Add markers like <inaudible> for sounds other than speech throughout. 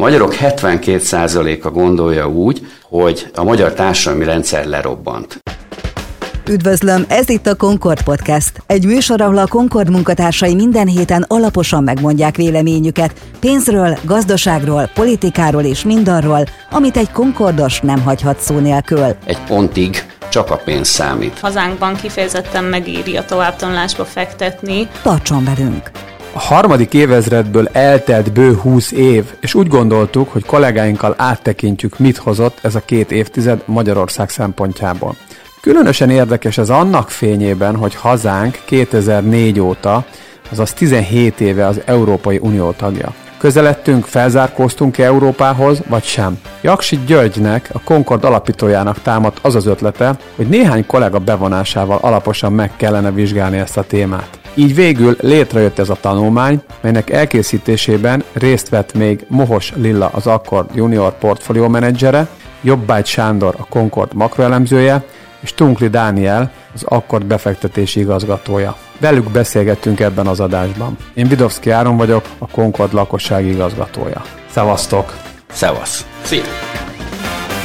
magyarok 72%-a gondolja úgy, hogy a magyar társadalmi rendszer lerobbant. Üdvözlöm, ez itt a Concord Podcast. Egy műsor, ahol a Concord munkatársai minden héten alaposan megmondják véleményüket pénzről, gazdaságról, politikáról és mindarról, amit egy Concordos nem hagyhat szó nélkül. Egy pontig csak a pénz számít. Hazánkban kifejezetten megéri a továbbtanulásba fektetni. Tartson velünk! A harmadik évezredből eltelt bő 20 év, és úgy gondoltuk, hogy kollégáinkkal áttekintjük, mit hozott ez a két évtized Magyarország szempontjából. Különösen érdekes ez annak fényében, hogy hazánk 2004 óta, azaz 17 éve az Európai Unió tagja. Közeledtünk, felzárkóztunk -e Európához, vagy sem? Jaksi Györgynek, a Concord alapítójának támadt az az ötlete, hogy néhány kollega bevonásával alaposan meg kellene vizsgálni ezt a témát. Így végül létrejött ez a tanulmány, melynek elkészítésében részt vett még Mohos Lilla az Akkord Junior Portfolio menedzsere, Jobbágy Sándor a Concord makroelemzője, és Tunkli Dániel az Akkord befektetési igazgatója. Velük beszélgettünk ebben az adásban. Én Vidovszki Áron vagyok, a Concord lakossági igazgatója. Szevasztok! Szevasz! Szia!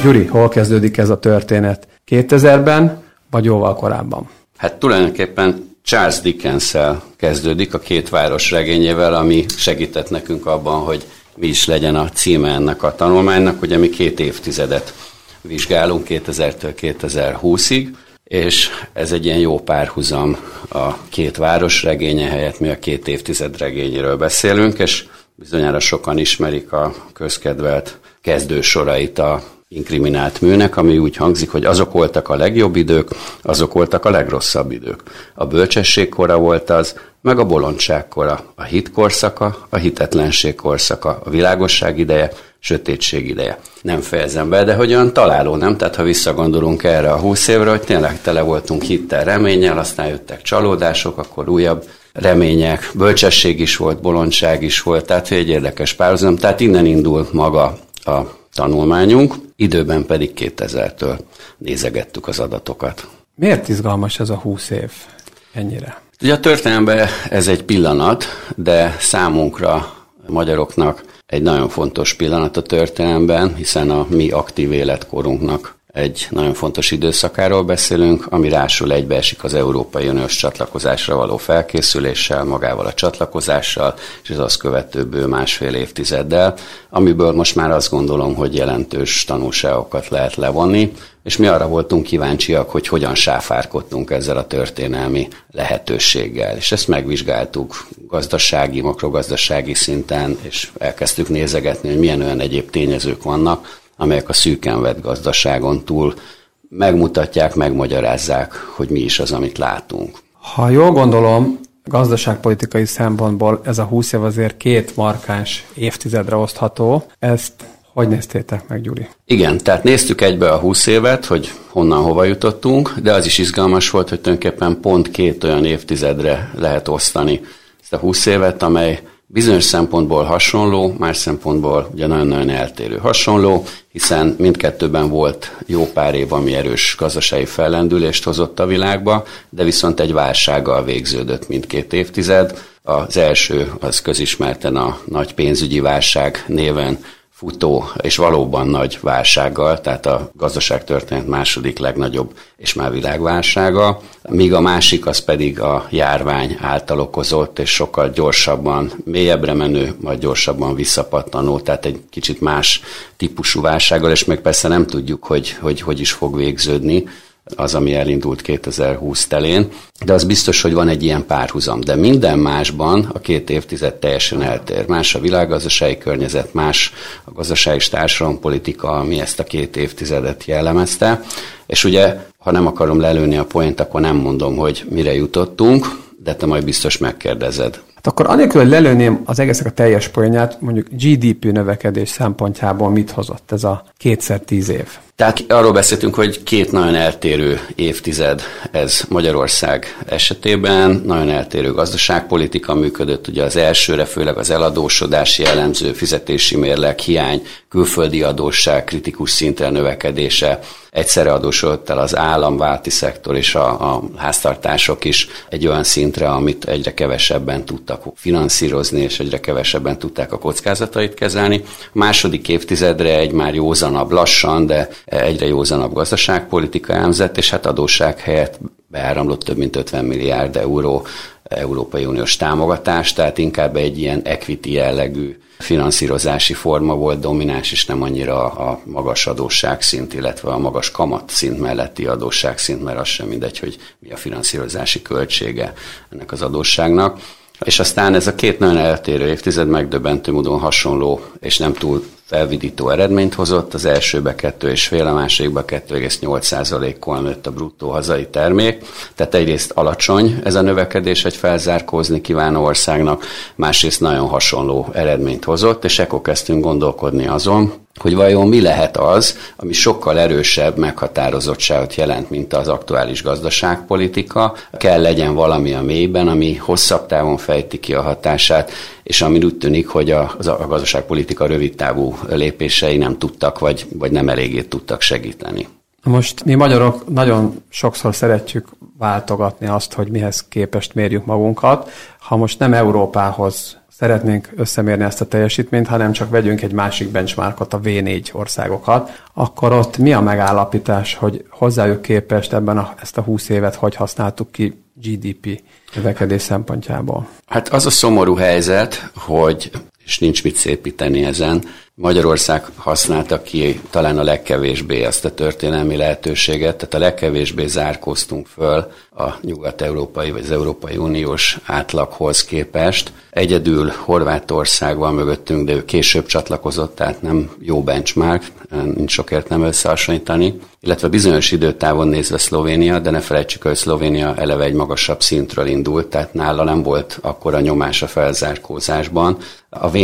Gyuri, hol kezdődik ez a történet? 2000-ben, vagy jóval korábban? Hát tulajdonképpen Charles dickens kezdődik a két város regényével, ami segített nekünk abban, hogy mi is legyen a címe ennek a tanulmánynak. Ugye mi két évtizedet vizsgálunk 2000-től 2020-ig, és ez egy ilyen jó párhuzam a két város regénye helyett, mi a két évtized regényéről beszélünk, és bizonyára sokan ismerik a közkedvelt kezdősorait a inkriminált műnek, ami úgy hangzik, hogy azok voltak a legjobb idők, azok voltak a legrosszabb idők. A bölcsesség kora volt az, meg a bolondság kora, a hit korszaka, a hitetlenség korszaka, a világosság ideje, sötétség ideje. Nem fejezem be, de hogy olyan találó, nem? Tehát ha visszagondolunk erre a húsz évre, hogy tényleg tele voltunk hittel, reménnyel, aztán jöttek csalódások, akkor újabb remények, bölcsesség is volt, bolondság is volt, tehát egy érdekes párhuzam. Tehát innen indul maga a tanulmányunk, időben pedig 2000-től nézegettük az adatokat. Miért izgalmas ez a 20 év ennyire? Ugye a történelemben ez egy pillanat, de számunkra, magyaroknak egy nagyon fontos pillanat a történelemben, hiszen a mi aktív életkorunknak egy nagyon fontos időszakáról beszélünk, ami rásul egybeesik az Európai Uniós csatlakozásra való felkészüléssel, magával a csatlakozással, és az azt követő bő másfél évtizeddel, amiből most már azt gondolom, hogy jelentős tanulságokat lehet levonni, és mi arra voltunk kíváncsiak, hogy hogyan sáfárkodtunk ezzel a történelmi lehetőséggel. És ezt megvizsgáltuk gazdasági, makrogazdasági szinten, és elkezdtük nézegetni, hogy milyen olyan egyéb tényezők vannak, amelyek a szűken vett gazdaságon túl megmutatják, megmagyarázzák, hogy mi is az, amit látunk. Ha jól gondolom, gazdaságpolitikai szempontból ez a 20 év azért két markáns évtizedre osztható. Ezt hogy néztétek meg, Gyuri? Igen, tehát néztük egybe a 20 évet, hogy honnan hova jutottunk, de az is izgalmas volt, hogy tulajdonképpen pont két olyan évtizedre lehet osztani ezt a 20 évet, amely bizonyos szempontból hasonló, más szempontból ugye nagyon-nagyon eltérő hasonló, hiszen mindkettőben volt jó pár év, ami erős gazdasági fellendülést hozott a világba, de viszont egy válsággal végződött mindkét évtized. Az első az közismerten a nagy pénzügyi válság néven futó és valóban nagy válsággal, tehát a gazdaságtörténet második legnagyobb és már világválsága, míg a másik az pedig a járvány által okozott és sokkal gyorsabban, mélyebbre menő, majd gyorsabban visszapattanó, tehát egy kicsit más típusú válsággal, és még persze nem tudjuk, hogy hogy, hogy is fog végződni, az, ami elindult 2020 telén, de az biztos, hogy van egy ilyen párhuzam. De minden másban a két évtized teljesen eltér. Más a világgazdasági környezet, más a gazdasági és társadalompolitika, ami ezt a két évtizedet jellemezte. És ugye, ha nem akarom lelőni a point, akkor nem mondom, hogy mire jutottunk, de te majd biztos megkérdezed. Hát akkor anélkül, hogy lelőném az egésznek a teljes poénját, mondjuk GDP növekedés szempontjából mit hozott ez a kétszer tíz év? Tehát arról beszéltünk, hogy két nagyon eltérő évtized ez Magyarország esetében, nagyon eltérő gazdaságpolitika működött, ugye az elsőre főleg az eladósodás jellemző fizetési mérleg hiány, külföldi adósság kritikus szinten növekedése, egyszerre adósodott el az állam, válti szektor és a, a háztartások is egy olyan szintre, amit egyre kevesebben tudtak finanszírozni, és egyre kevesebben tudták a kockázatait kezelni. A második évtizedre egy már józanabb, lassan, de egyre józanabb gazdaságpolitika elmzett, és hát adósság helyett beáramlott több mint 50 milliárd euró Európai Uniós támogatás, tehát inkább egy ilyen equity jellegű finanszírozási forma volt domináns, és nem annyira a magas adósságszint, illetve a magas kamatszint melletti adósságszint, mert az sem mindegy, hogy mi a finanszírozási költsége ennek az adósságnak. És aztán ez a két nagyon eltérő évtized megdöbbentő módon hasonló és nem túl felvidító eredményt hozott. Az elsőbe 2,5, a másikba 2,8%-kal nőtt a bruttó hazai termék. Tehát egyrészt alacsony ez a növekedés egy felzárkózni kívánó országnak, másrészt nagyon hasonló eredményt hozott, és ekkor kezdtünk gondolkodni azon, hogy vajon mi lehet az, ami sokkal erősebb meghatározottságot jelent, mint az aktuális gazdaságpolitika. Kell legyen valami a mélyben, ami hosszabb távon fejti ki a hatását, és ami úgy tűnik, hogy a, a gazdaságpolitika rövid távú lépései nem tudtak, vagy, vagy nem eléggé tudtak segíteni. Most mi magyarok nagyon sokszor szeretjük váltogatni azt, hogy mihez képest mérjük magunkat. Ha most nem Európához szeretnénk összemérni ezt a teljesítményt, hanem csak vegyünk egy másik benchmarkot, a V4 országokat, akkor ott mi a megállapítás, hogy hozzájuk képest ebben a, ezt a 20 évet hogy használtuk ki GDP növekedés szempontjából? Hát az a szomorú helyzet, hogy és nincs mit szépíteni ezen. Magyarország használta ki talán a legkevésbé azt a történelmi lehetőséget, tehát a legkevésbé zárkóztunk föl a nyugat-európai vagy az Európai Uniós átlaghoz képest. Egyedül Horvátország van mögöttünk, de ő később csatlakozott, tehát nem jó benchmark, nincs sokért nem összehasonlítani. Illetve bizonyos időtávon nézve Szlovénia, de ne felejtsük, hogy Szlovénia eleve egy magasabb szintről indult, tehát nála nem volt akkora nyomás a felzárkózásban. A v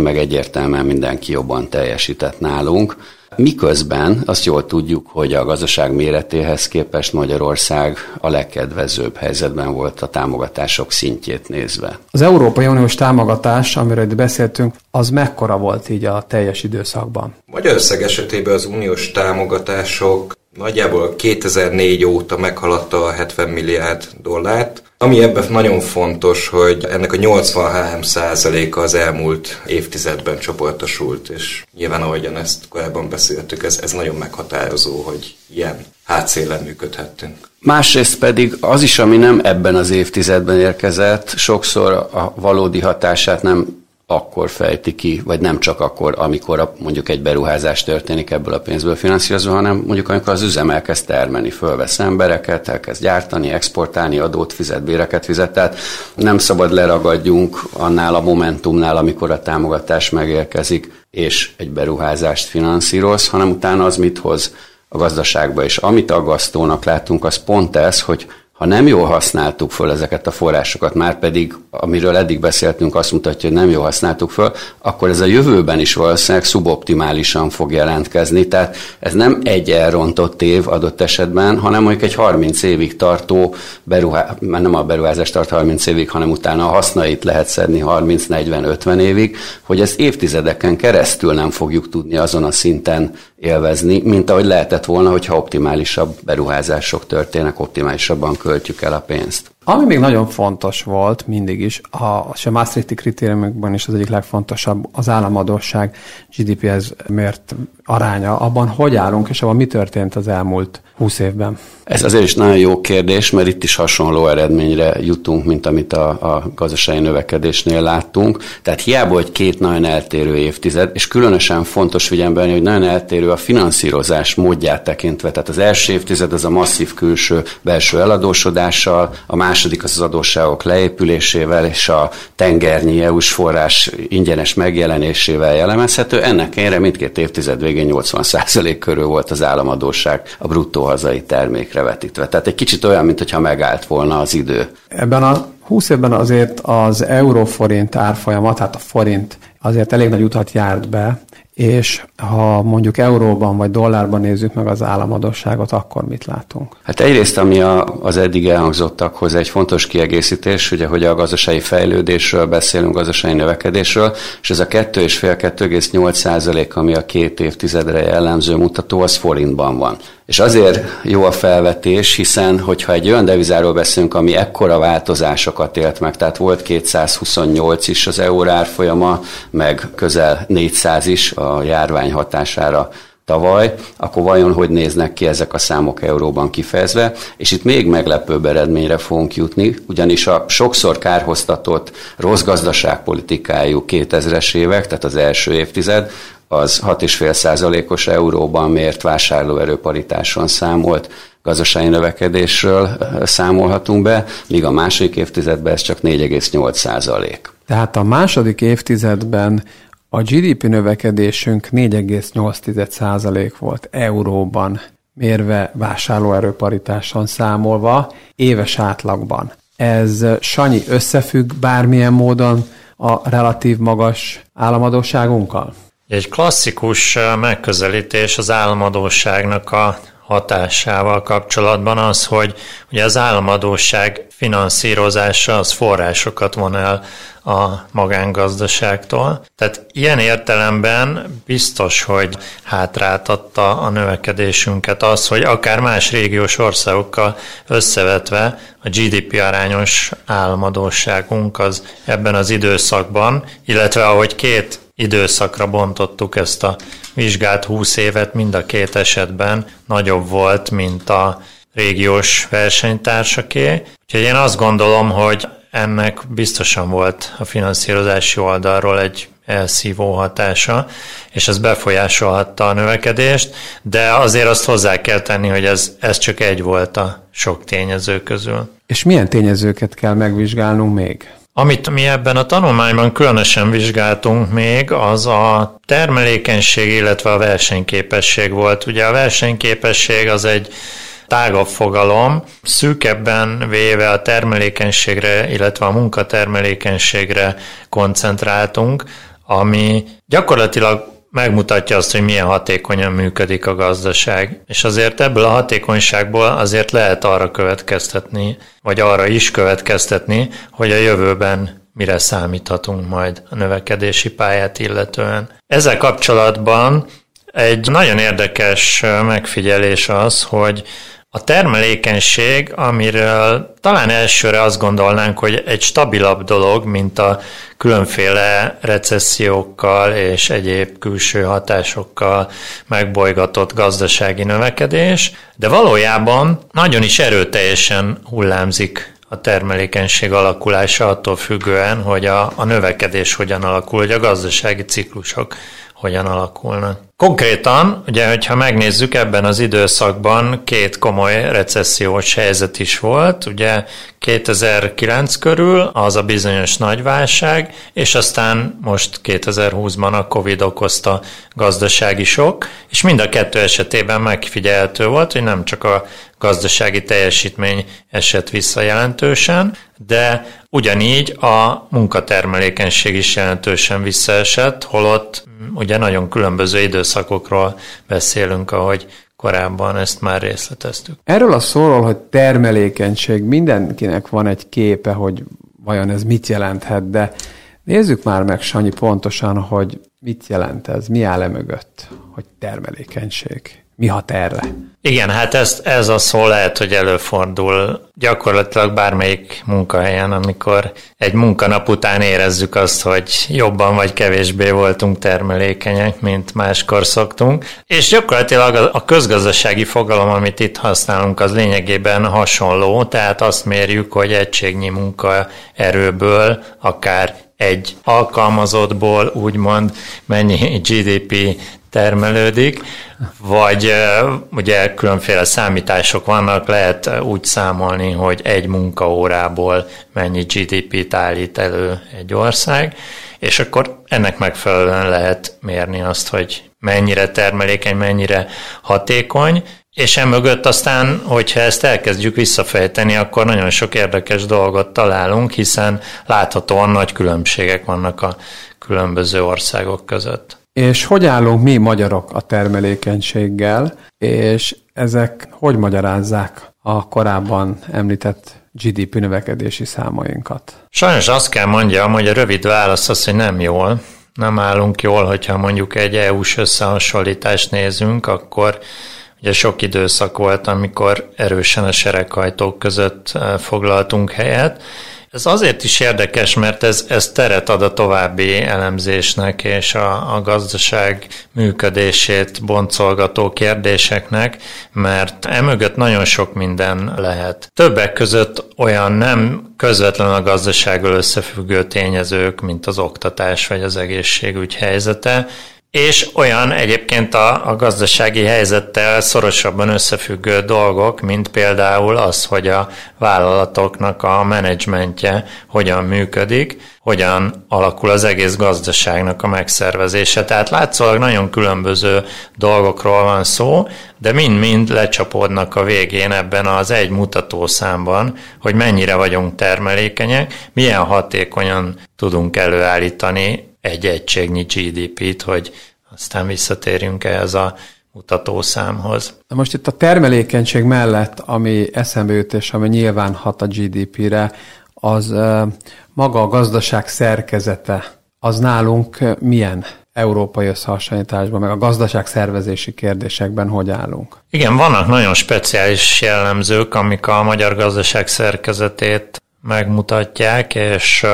meg egyértelműen mindenki jobban teljesített nálunk. Miközben azt jól tudjuk, hogy a gazdaság méretéhez képest Magyarország a legkedvezőbb helyzetben volt a támogatások szintjét nézve. Az Európai Uniós támogatás, amiről itt beszéltünk, az mekkora volt így a teljes időszakban? Magyarország esetében az uniós támogatások nagyjából 2004 óta meghaladta a 70 milliárd dollárt, ami ebben nagyon fontos, hogy ennek a 83%-a az elmúlt évtizedben csoportosult, és nyilván ahogyan ezt korábban beszéltük, ez, ez nagyon meghatározó, hogy ilyen hátszélen működhettünk. Másrészt pedig az is, ami nem ebben az évtizedben érkezett, sokszor a valódi hatását nem akkor fejti ki, vagy nem csak akkor, amikor a, mondjuk egy beruházás történik ebből a pénzből finanszírozva, hanem mondjuk amikor az üzem elkezd termelni, fölvesz embereket, elkezd gyártani, exportálni, adót fizet, béreket fizet. Tehát nem szabad leragadjunk annál a momentumnál, amikor a támogatás megérkezik, és egy beruházást finanszíroz, hanem utána az mit hoz a gazdaságba. És amit aggasztónak látunk, az pont ez, hogy ha nem jól használtuk föl ezeket a forrásokat, már pedig amiről eddig beszéltünk azt mutatja, hogy nem jól használtuk föl, akkor ez a jövőben is valószínűleg szuboptimálisan fog jelentkezni. Tehát ez nem egy elrontott év adott esetben, hanem mondjuk egy 30 évig tartó beruházás, mert nem a beruházás tart 30 évig, hanem utána a hasznait lehet szedni 30, 40, 50 évig, hogy ezt évtizedeken keresztül nem fogjuk tudni azon a szinten élvezni, mint ahogy lehetett volna, hogyha optimálisabb beruházások történnek, optimálisabban költjük el a pénzt. Ami még nagyon fontos volt mindig is, a, a Maastrichti kritériumokban is az egyik legfontosabb az államadóság GDP-hez mért aránya. Abban hogy állunk, és abban mi történt az elmúlt 20 évben? Ez azért is nagyon jó kérdés, mert itt is hasonló eredményre jutunk, mint amit a, a gazdasági növekedésnél láttunk. Tehát hiába, hogy két nagyon eltérő évtized, és különösen fontos figyelembe hogy nagyon eltérő a finanszírozás módját tekintve. Tehát az első évtized az a masszív külső belső eladósodással, a második az az adósságok leépülésével és a tengernyi EU-s forrás ingyenes megjelenésével jellemezhető. Ennek ellenére mindkét évtized végén 80% körül volt az államadóság a bruttó hazai termékre vetítve. Tehát egy kicsit olyan, mintha megállt volna az idő. Ebben a 20 évben azért az euróforint árfolyama, tehát a forint azért elég nagy utat járt be, és ha mondjuk euróban vagy dollárban nézzük meg az államadosságot, akkor mit látunk? Hát egyrészt, ami a, az eddig elhangzottakhoz egy fontos kiegészítés, ugye, hogy a gazdasági fejlődésről beszélünk, gazdasági növekedésről, és ez a 2,5-2,8 százalék, ami a két évtizedre jellemző mutató, az forintban van. És azért jó a felvetés, hiszen hogyha egy olyan devizáról beszélünk, ami ekkora változásokat élt meg, tehát volt 228 is az euró árfolyama, meg közel 400 is a járvány hatására tavaly, akkor vajon hogy néznek ki ezek a számok euróban kifejezve, és itt még meglepőbb eredményre fogunk jutni, ugyanis a sokszor kárhoztatott rossz gazdaságpolitikájú 2000-es évek, tehát az első évtized, az 6,5 százalékos euróban mért vásárlóerőparitáson számolt gazdasági növekedésről számolhatunk be, míg a második évtizedben ez csak 4,8 százalék. Tehát a második évtizedben a GDP növekedésünk 4,8 százalék volt euróban, mérve vásárlóerőparitáson számolva, éves átlagban. Ez Sanyi összefügg bármilyen módon a relatív magas államadóságunkkal? Egy klasszikus megközelítés az államadóságnak a hatásával kapcsolatban az, hogy ugye az államadóság finanszírozása az forrásokat von el a magángazdaságtól. Tehát ilyen értelemben biztos, hogy hátráltatta a növekedésünket az, hogy akár más régiós országokkal összevetve a GDP arányos államadóságunk az ebben az időszakban, illetve ahogy két időszakra bontottuk ezt a vizsgált 20 évet, mind a két esetben nagyobb volt, mint a régiós versenytársaké. Úgyhogy én azt gondolom, hogy ennek biztosan volt a finanszírozási oldalról egy elszívó hatása, és ez befolyásolhatta a növekedést, de azért azt hozzá kell tenni, hogy ez, ez csak egy volt a sok tényező közül. És milyen tényezőket kell megvizsgálnunk még? Amit mi ebben a tanulmányban különösen vizsgáltunk még, az a termelékenység, illetve a versenyképesség volt. Ugye a versenyképesség az egy tágabb fogalom, szűkebben véve a termelékenységre, illetve a munkatermelékenységre koncentráltunk, ami gyakorlatilag megmutatja azt, hogy milyen hatékonyan működik a gazdaság. És azért ebből a hatékonyságból azért lehet arra következtetni, vagy arra is következtetni, hogy a jövőben mire számíthatunk majd a növekedési pályát illetően. Ezzel kapcsolatban egy nagyon érdekes megfigyelés az, hogy a termelékenység, amiről talán elsőre azt gondolnánk, hogy egy stabilabb dolog, mint a különféle recessziókkal és egyéb külső hatásokkal megbolygatott gazdasági növekedés, de valójában nagyon is erőteljesen hullámzik a termelékenység alakulása attól függően, hogy a, a növekedés hogyan alakul, hogy a gazdasági ciklusok hogyan alakulnak. Konkrétan, ugye, hogyha megnézzük, ebben az időszakban két komoly recessziós helyzet is volt, ugye 2009 körül az a bizonyos nagyválság, és aztán most 2020-ban a Covid okozta gazdasági sok, és mind a kettő esetében megfigyelhető volt, hogy nem csak a gazdasági teljesítmény esett vissza jelentősen, de ugyanígy a munkatermelékenység is jelentősen visszaesett, holott ugye nagyon különböző időszakokról beszélünk, ahogy korábban ezt már részleteztük. Erről a szóról, hogy termelékenység, mindenkinek van egy képe, hogy vajon ez mit jelenthet, de nézzük már meg, Sanyi, pontosan, hogy mit jelent ez, mi áll e mögött, hogy termelékenység. Mi hat erre? Igen, hát ez, ez a szó lehet, hogy előfordul gyakorlatilag bármelyik munkahelyen, amikor egy munkanap után érezzük azt, hogy jobban vagy kevésbé voltunk termelékenyek, mint máskor szoktunk. És gyakorlatilag a közgazdasági fogalom, amit itt használunk, az lényegében hasonló, tehát azt mérjük, hogy egységnyi munkaerőből akár egy alkalmazottból úgymond mennyi GDP termelődik, vagy ugye különféle számítások vannak, lehet úgy számolni, hogy egy munkaórából mennyi GDP-t állít elő egy ország, és akkor ennek megfelelően lehet mérni azt, hogy mennyire termelékeny, mennyire hatékony, és emögött aztán, hogyha ezt elkezdjük visszafejteni, akkor nagyon sok érdekes dolgot találunk, hiszen láthatóan nagy különbségek vannak a különböző országok között. És hogy állunk mi magyarok a termelékenységgel, és ezek hogy magyarázzák a korábban említett GDP növekedési számainkat? Sajnos azt kell mondjam, hogy a rövid válasz az, hogy nem jól. Nem állunk jól, hogyha mondjuk egy EU-s összehasonlítást nézünk, akkor ugye sok időszak volt, amikor erősen a sereghajtók között eh, foglaltunk helyet, ez azért is érdekes, mert ez, ez teret ad a további elemzésnek és a, a gazdaság működését boncolgató kérdéseknek, mert emögött nagyon sok minden lehet. Többek között olyan nem közvetlen a gazdasággal összefüggő tényezők, mint az oktatás vagy az egészségügy helyzete, és olyan egyébként a, a gazdasági helyzettel szorosabban összefüggő dolgok, mint például az, hogy a vállalatoknak a menedzsmentje hogyan működik, hogyan alakul az egész gazdaságnak a megszervezése. Tehát látszólag nagyon különböző dolgokról van szó, de mind-mind lecsapódnak a végén ebben az egy mutatószámban, hogy mennyire vagyunk termelékenyek, milyen hatékonyan tudunk előállítani egy egységnyi GDP-t, hogy aztán visszatérjünk ehhez a mutatószámhoz. Na most itt a termelékenység mellett, ami eszembe jut, és ami nyilván hat a GDP-re, az maga a gazdaság szerkezete. Az nálunk milyen európai összehasonlításban, meg a gazdaság szervezési kérdésekben hogy állunk? Igen, vannak nagyon speciális jellemzők, amik a magyar gazdaság szerkezetét megmutatják, és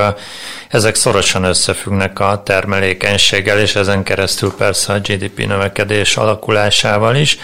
ezek szorosan összefüggnek a termelékenységgel, és ezen keresztül persze a GDP növekedés alakulásával is.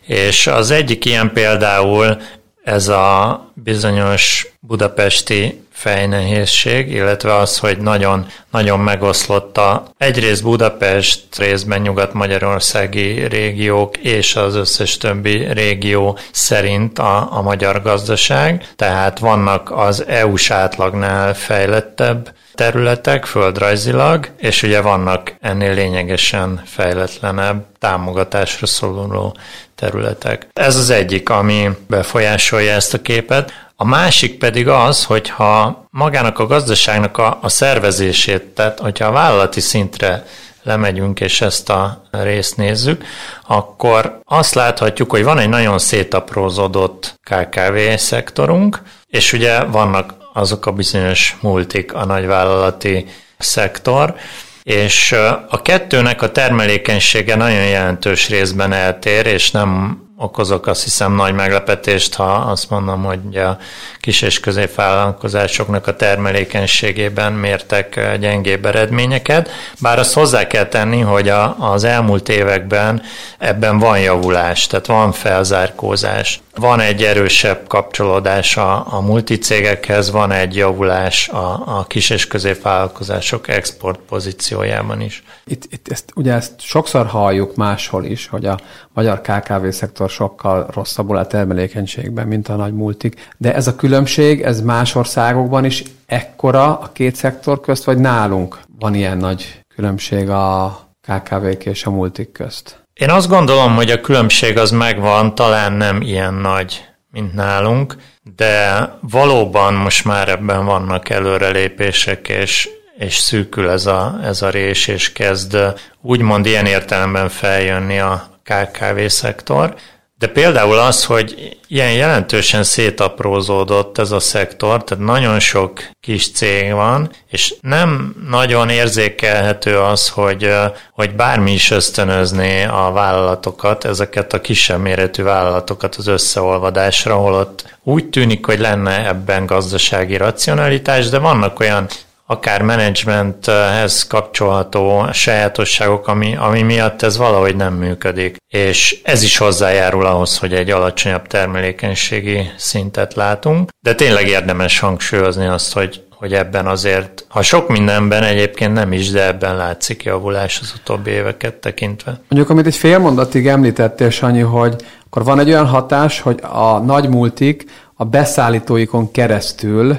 És az egyik ilyen például ez a bizonyos budapesti fejnehézség, illetve az, hogy nagyon, nagyon megoszlott a egyrészt Budapest, részben nyugat-magyarországi régiók és az összes többi régió szerint a, a magyar gazdaság. Tehát vannak az EU-s átlagnál fejlettebb területek földrajzilag, és ugye vannak ennél lényegesen fejletlenebb támogatásra szóló területek. Ez az egyik, ami befolyásolja ezt a képet. A másik pedig az, hogyha magának a gazdaságnak a, a szervezését, tehát hogyha a vállalati szintre lemegyünk és ezt a részt nézzük, akkor azt láthatjuk, hogy van egy nagyon szétaprózódott KKV szektorunk, és ugye vannak azok a bizonyos multik, a nagyvállalati szektor, és a kettőnek a termelékenysége nagyon jelentős részben eltér, és nem okozok azt hiszem nagy meglepetést, ha azt mondom, hogy a kis és középvállalkozásoknak a termelékenységében mértek eh, gyengébb eredményeket, bár azt hozzá kell tenni, hogy a, az elmúlt években ebben van javulás, tehát van felzárkózás. Van egy erősebb kapcsolódás a, a multicégekhez, van egy javulás a, a kis és középvállalkozások export pozíciójában is. Itt, itt ezt, ugye ezt sokszor halljuk máshol is, hogy a magyar KKV-szektor sokkal rosszabbul a termelékenységben, mint a nagy multik, de ez a különbség, ez más országokban is ekkora a két szektor közt, vagy nálunk van ilyen nagy különbség a KKV-k és a multik közt? Én azt gondolom, hogy a különbség az megvan, talán nem ilyen nagy, mint nálunk, de valóban most már ebben vannak előrelépések, és, és szűkül ez a, ez a rés, és kezd úgymond ilyen értelemben feljönni a KKV szektor. De például az, hogy ilyen jelentősen szétaprózódott ez a szektor, tehát nagyon sok kis cég van, és nem nagyon érzékelhető az, hogy, hogy bármi is ösztönözné a vállalatokat, ezeket a kisebb méretű vállalatokat az összeolvadásra, holott úgy tűnik, hogy lenne ebben gazdasági racionalitás, de vannak olyan akár menedzsmenthez kapcsolható sajátosságok, ami, ami miatt ez valahogy nem működik. És ez is hozzájárul ahhoz, hogy egy alacsonyabb termelékenységi szintet látunk, de tényleg érdemes hangsúlyozni azt, hogy hogy ebben azért, ha sok mindenben egyébként nem is, de ebben látszik javulás az utóbbi éveket tekintve. Mondjuk, amit egy fél mondatig említettél, Sanyi, hogy akkor van egy olyan hatás, hogy a nagy multik a beszállítóikon keresztül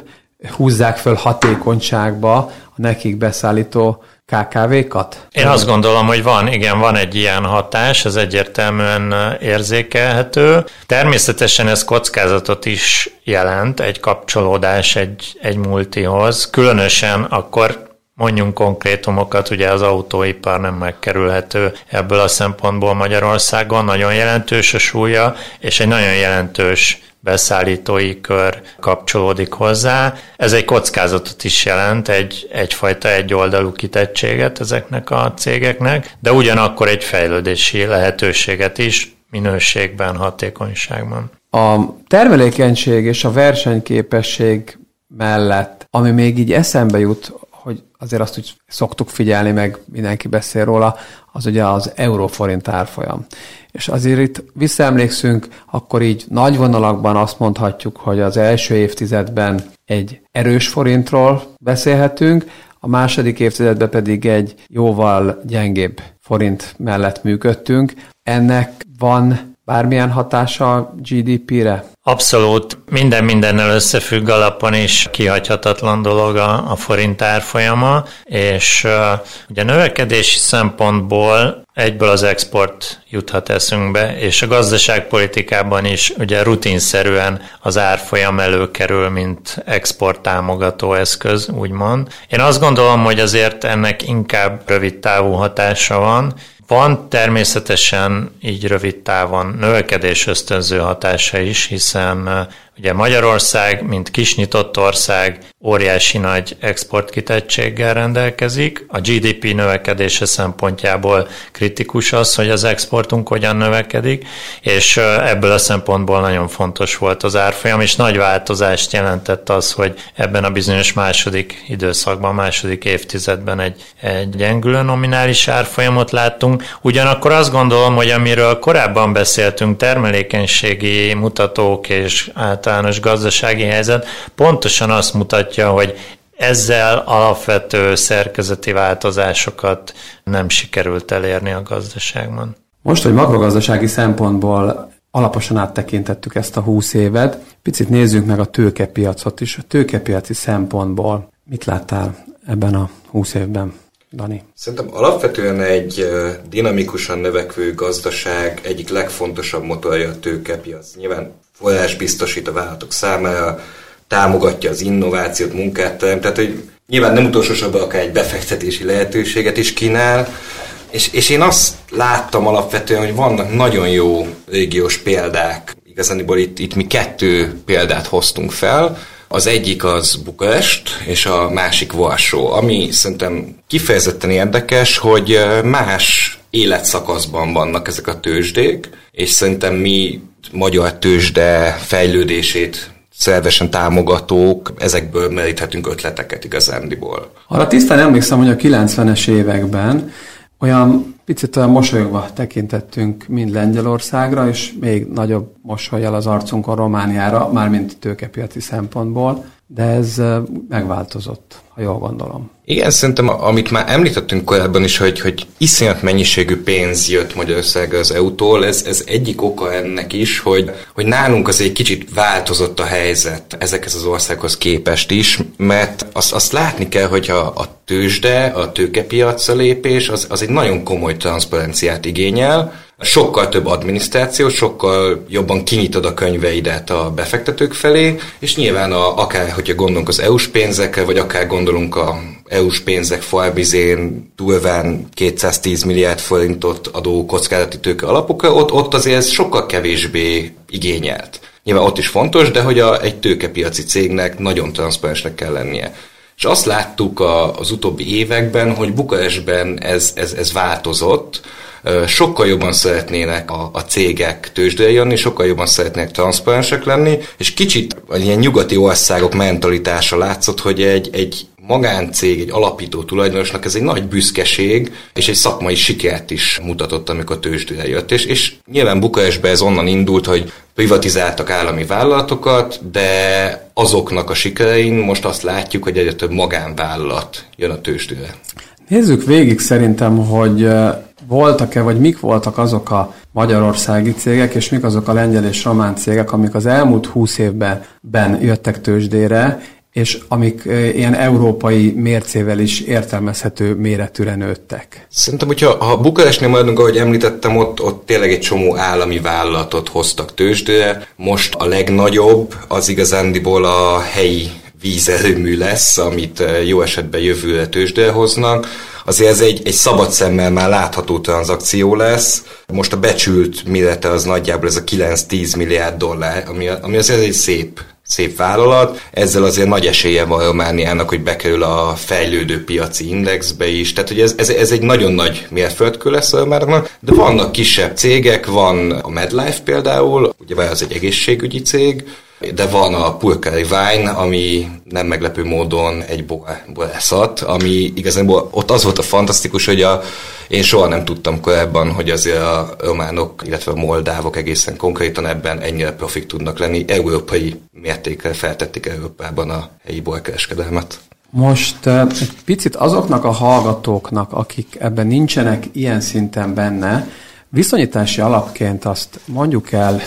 húzzák föl hatékonyságba a nekik beszállító KKV-kat? Én azt gondolom, hogy van, igen, van egy ilyen hatás, ez egyértelműen érzékelhető. Természetesen ez kockázatot is jelent, egy kapcsolódás egy, egy multihoz, különösen akkor mondjunk konkrétumokat, ugye az autóipar nem megkerülhető ebből a szempontból Magyarországon, nagyon jelentős a súlya, és egy nagyon jelentős beszállítói kör kapcsolódik hozzá. Ez egy kockázatot is jelent, egy, egyfajta egyoldalú kitettséget ezeknek a cégeknek, de ugyanakkor egy fejlődési lehetőséget is minőségben, hatékonyságban. A termelékenység és a versenyképesség mellett, ami még így eszembe jut, hogy azért azt úgy szoktuk figyelni, meg mindenki beszél róla, az ugye az euróforint árfolyam. És azért itt visszaemlékszünk, akkor így nagy vonalakban azt mondhatjuk, hogy az első évtizedben egy erős forintról beszélhetünk, a második évtizedben pedig egy jóval gyengébb forint mellett működtünk. Ennek van bármilyen hatása a GDP-re? Abszolút. Minden mindennel összefügg alapon is kihagyhatatlan dolog a, a forint árfolyama, és uh, ugye növekedési szempontból egyből az export juthat eszünkbe, és a gazdaságpolitikában is ugye rutinszerűen az árfolyam előkerül, mint export támogató eszköz, úgymond. Én azt gondolom, hogy azért ennek inkább rövid távú hatása van, van természetesen így rövid távon növekedés ösztönző hatása is, hiszen Ugye Magyarország, mint kisnyitott ország, óriási nagy exportkitettséggel rendelkezik. A GDP növekedése szempontjából kritikus az, hogy az exportunk hogyan növekedik, és ebből a szempontból nagyon fontos volt az árfolyam, és nagy változást jelentett az, hogy ebben a bizonyos második időszakban, második évtizedben egy, egy gyengülő nominális árfolyamot láttunk. Ugyanakkor azt gondolom, hogy amiről korábban beszéltünk, termelékenységi mutatók és által általános gazdasági helyzet pontosan azt mutatja, hogy ezzel alapvető szerkezeti változásokat nem sikerült elérni a gazdaságban. Most, hogy makrogazdasági szempontból alaposan áttekintettük ezt a 20 évet, picit nézzük meg a tőkepiacot is. A tőkepiaci szempontból mit láttál ebben a 20 évben? Dani? Szerintem alapvetően egy dinamikusan növekvő gazdaság egyik legfontosabb motorja a tőkepiac. Nyilván forrás biztosít a vállalatok számára, támogatja az innovációt, munkát teremt, tehát hogy nyilván nem utolsó sorban akár egy befektetési lehetőséget is kínál, és, és én azt láttam alapvetően, hogy vannak nagyon jó régiós példák. Igazániból itt, itt mi kettő példát hoztunk fel. Az egyik az Bukarest, és a másik Varsó, ami szerintem kifejezetten érdekes, hogy más életszakaszban vannak ezek a tőzsdék, és szerintem mi magyar tőzsde fejlődését szervesen támogatók, ezekből meríthetünk ötleteket igazándiból. Arra tisztán emlékszem, hogy a 90-es években olyan picit olyan mosolyogva tekintettünk mind Lengyelországra, és még nagyobb mosolyjal az arcunkon Romániára, mármint tőkepiaci szempontból, de ez megváltozott, ha jól gondolom. Igen, szerintem amit már említettünk korábban is, hogy, hogy iszonyat mennyiségű pénz jött Magyarországra az EU-tól, ez, ez egyik oka ennek is, hogy, hogy nálunk az egy kicsit változott a helyzet ezekhez az országhoz képest is, mert azt, azt látni kell, hogy a, a tőzsde, a tőkepiacra lépés, az, az egy nagyon komoly transzparenciát igényel, sokkal több adminisztráció, sokkal jobban kinyitod a könyveidet a befektetők felé, és nyilván a, akár, hogyha gondolunk az EU-s pénzekre, vagy akár gondolunk a EU-s pénzek falbizén durván 210 milliárd forintot adó kockázati tőke alapokra, ott, ott azért ez sokkal kevésbé igényelt. Nyilván ott is fontos, de hogy a, egy tőkepiaci cégnek nagyon transzparensnek kell lennie. És azt láttuk a, az utóbbi években, hogy Bukarestben ez, ez, ez változott, sokkal jobban szeretnének a, a cégek tőzsdére jönni, sokkal jobban szeretnének transzparensek lenni, és kicsit ilyen nyugati országok mentalitása látszott, hogy egy, egy magáncég, egy alapító tulajdonosnak ez egy nagy büszkeség, és egy szakmai sikert is mutatott, amikor tőzsdére jött. És, és nyilván Bukarestben ez onnan indult, hogy privatizáltak állami vállalatokat, de azoknak a sikerein most azt látjuk, hogy egyre több magánvállalat jön a tőzsdére. Nézzük végig szerintem, hogy voltak-e, vagy mik voltak azok a magyarországi cégek, és mik azok a lengyel és román cégek, amik az elmúlt húsz évben ben jöttek tőzsdére, és amik ilyen európai mércével is értelmezhető méretűre nőttek. Szerintem, hogyha ha Bukarestnél maradunk, ahogy említettem, ott, ott tényleg egy csomó állami vállalatot hoztak tőzsdére. Most a legnagyobb az igazándiból a helyi vízerőmű lesz, amit jó esetben jövőre tőzsdére hoznak, azért ez egy, egy szabad szemmel már látható tranzakció lesz. Most a becsült mérete az nagyjából ez a 9-10 milliárd dollár, ami, ami azért egy szép szép vállalat. Ezzel azért nagy esélye van Romániának, hogy bekerül a fejlődő piaci indexbe is. Tehát, hogy ez, ez, ez egy nagyon nagy mérföldkő lesz Romániának, de vannak kisebb cégek, van a MedLife például, ugye az egy egészségügyi cég, de van a Pulkari Wine, ami nem meglepő módon egy borászat, ami igazából ott az volt a fantasztikus, hogy a, én soha nem tudtam korábban, hogy azért a románok, illetve a moldávok egészen konkrétan ebben ennyire profik tudnak lenni. Európai mértékkel feltették Európában a helyi borkereskedelmet. Most egy picit azoknak a hallgatóknak, akik ebben nincsenek ilyen szinten benne, viszonyítási alapként azt mondjuk el,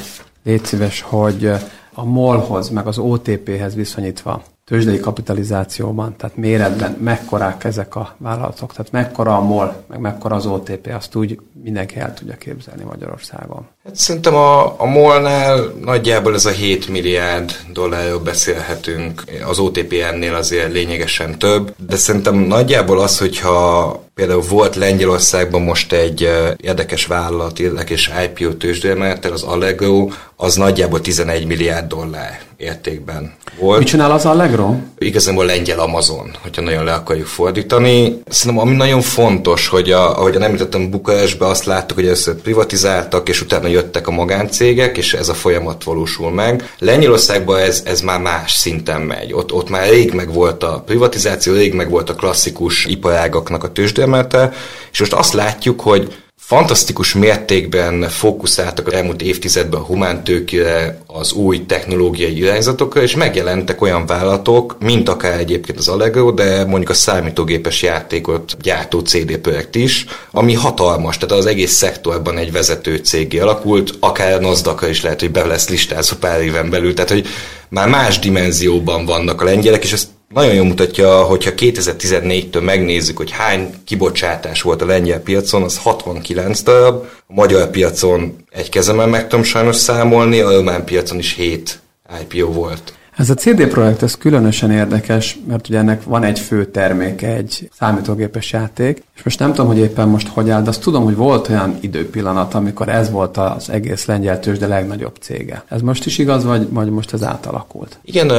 légy szíves, hogy a MOL-hoz, meg az OTP-hez viszonyítva tőzsdei kapitalizációban, tehát méretben mekkorák ezek a vállalatok, tehát mekkora a MOL, meg mekkora az OTP, azt úgy mindenki el tudja képzelni Magyarországon. Hát szerintem a, a MOL-nál nagyjából ez a 7 milliárd dollárról beszélhetünk, az OTP ennél azért lényegesen több, de szerintem nagyjából az, hogyha például volt Lengyelországban most egy érdekes vállalat, érdekes IPO tőzsdőemelettel, az Allegro, az nagyjából 11 milliárd dollár értékben volt. Mit csinál az Allegro? Igazából lengyel Amazon, hogyha nagyon le akarjuk fordítani. Szerintem ami nagyon fontos, hogy a, ahogy említettem Bukarestben azt láttuk, hogy ezt privatizáltak, és utána jöttek a magáncégek, és ez a folyamat valósul meg. Lengyelországban ez, ez már más szinten megy. Ott, ott már rég meg volt a privatizáció, rég meg volt a klasszikus iparágaknak a tőzsdemelete, és most azt látjuk, hogy fantasztikus mértékben fókuszáltak az elmúlt évtizedben a humántőkére, az új technológiai irányzatokra, és megjelentek olyan vállalatok, mint akár egyébként az Allegro, de mondjuk a számítógépes játékot gyártó CD Projekt is, ami hatalmas, tehát az egész szektorban egy vezető cégé alakult, akár a nasdaq is lehet, hogy be lesz listázva pár éven belül, tehát hogy már más dimenzióban vannak a lengyelek, és ezt nagyon jól mutatja, hogyha 2014-től megnézzük, hogy hány kibocsátás volt a lengyel piacon, az 69 darab, a magyar piacon egy kezemen meg tudom sajnos számolni, a román piacon is 7 IPO volt. Ez a CD projekt ez különösen érdekes, mert ugye ennek van egy fő terméke, egy számítógépes játék, és most nem tudom, hogy éppen most hogy áll, de azt tudom, hogy volt olyan időpillanat, amikor ez volt az egész lengyel tőzsde legnagyobb cége. Ez most is igaz, vagy, vagy most ez átalakult? Igen,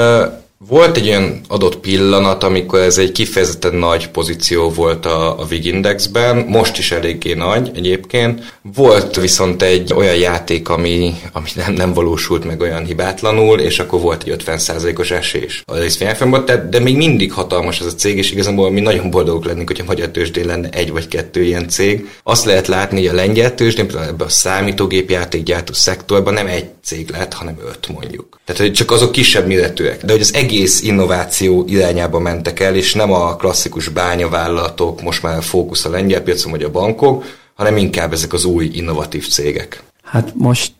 volt egy olyan adott pillanat, amikor ez egy kifejezetten nagy pozíció volt a, a VIG Indexben, most is eléggé nagy egyébként. Volt viszont egy olyan játék, ami, ami nem, nem valósult meg olyan hibátlanul, és akkor volt egy 50%-os esés a részvényárfolyamban, de, de még mindig hatalmas ez a cég, és igazából mi nagyon boldogok lennénk, hogyha magyar tőzsdén lenne egy vagy kettő ilyen cég. Azt lehet látni, hogy a lengyel tőzsdén, például ebben a számítógépjátékgyártó szektorban nem egy cég lett, hanem öt mondjuk. Tehát, hogy csak azok kisebb méretűek. De hogy az egész innováció irányába mentek el, és nem a klasszikus bányavállalatok, most már fókusz a lengyel piacon vagy a bankok, hanem inkább ezek az új innovatív cégek. Hát most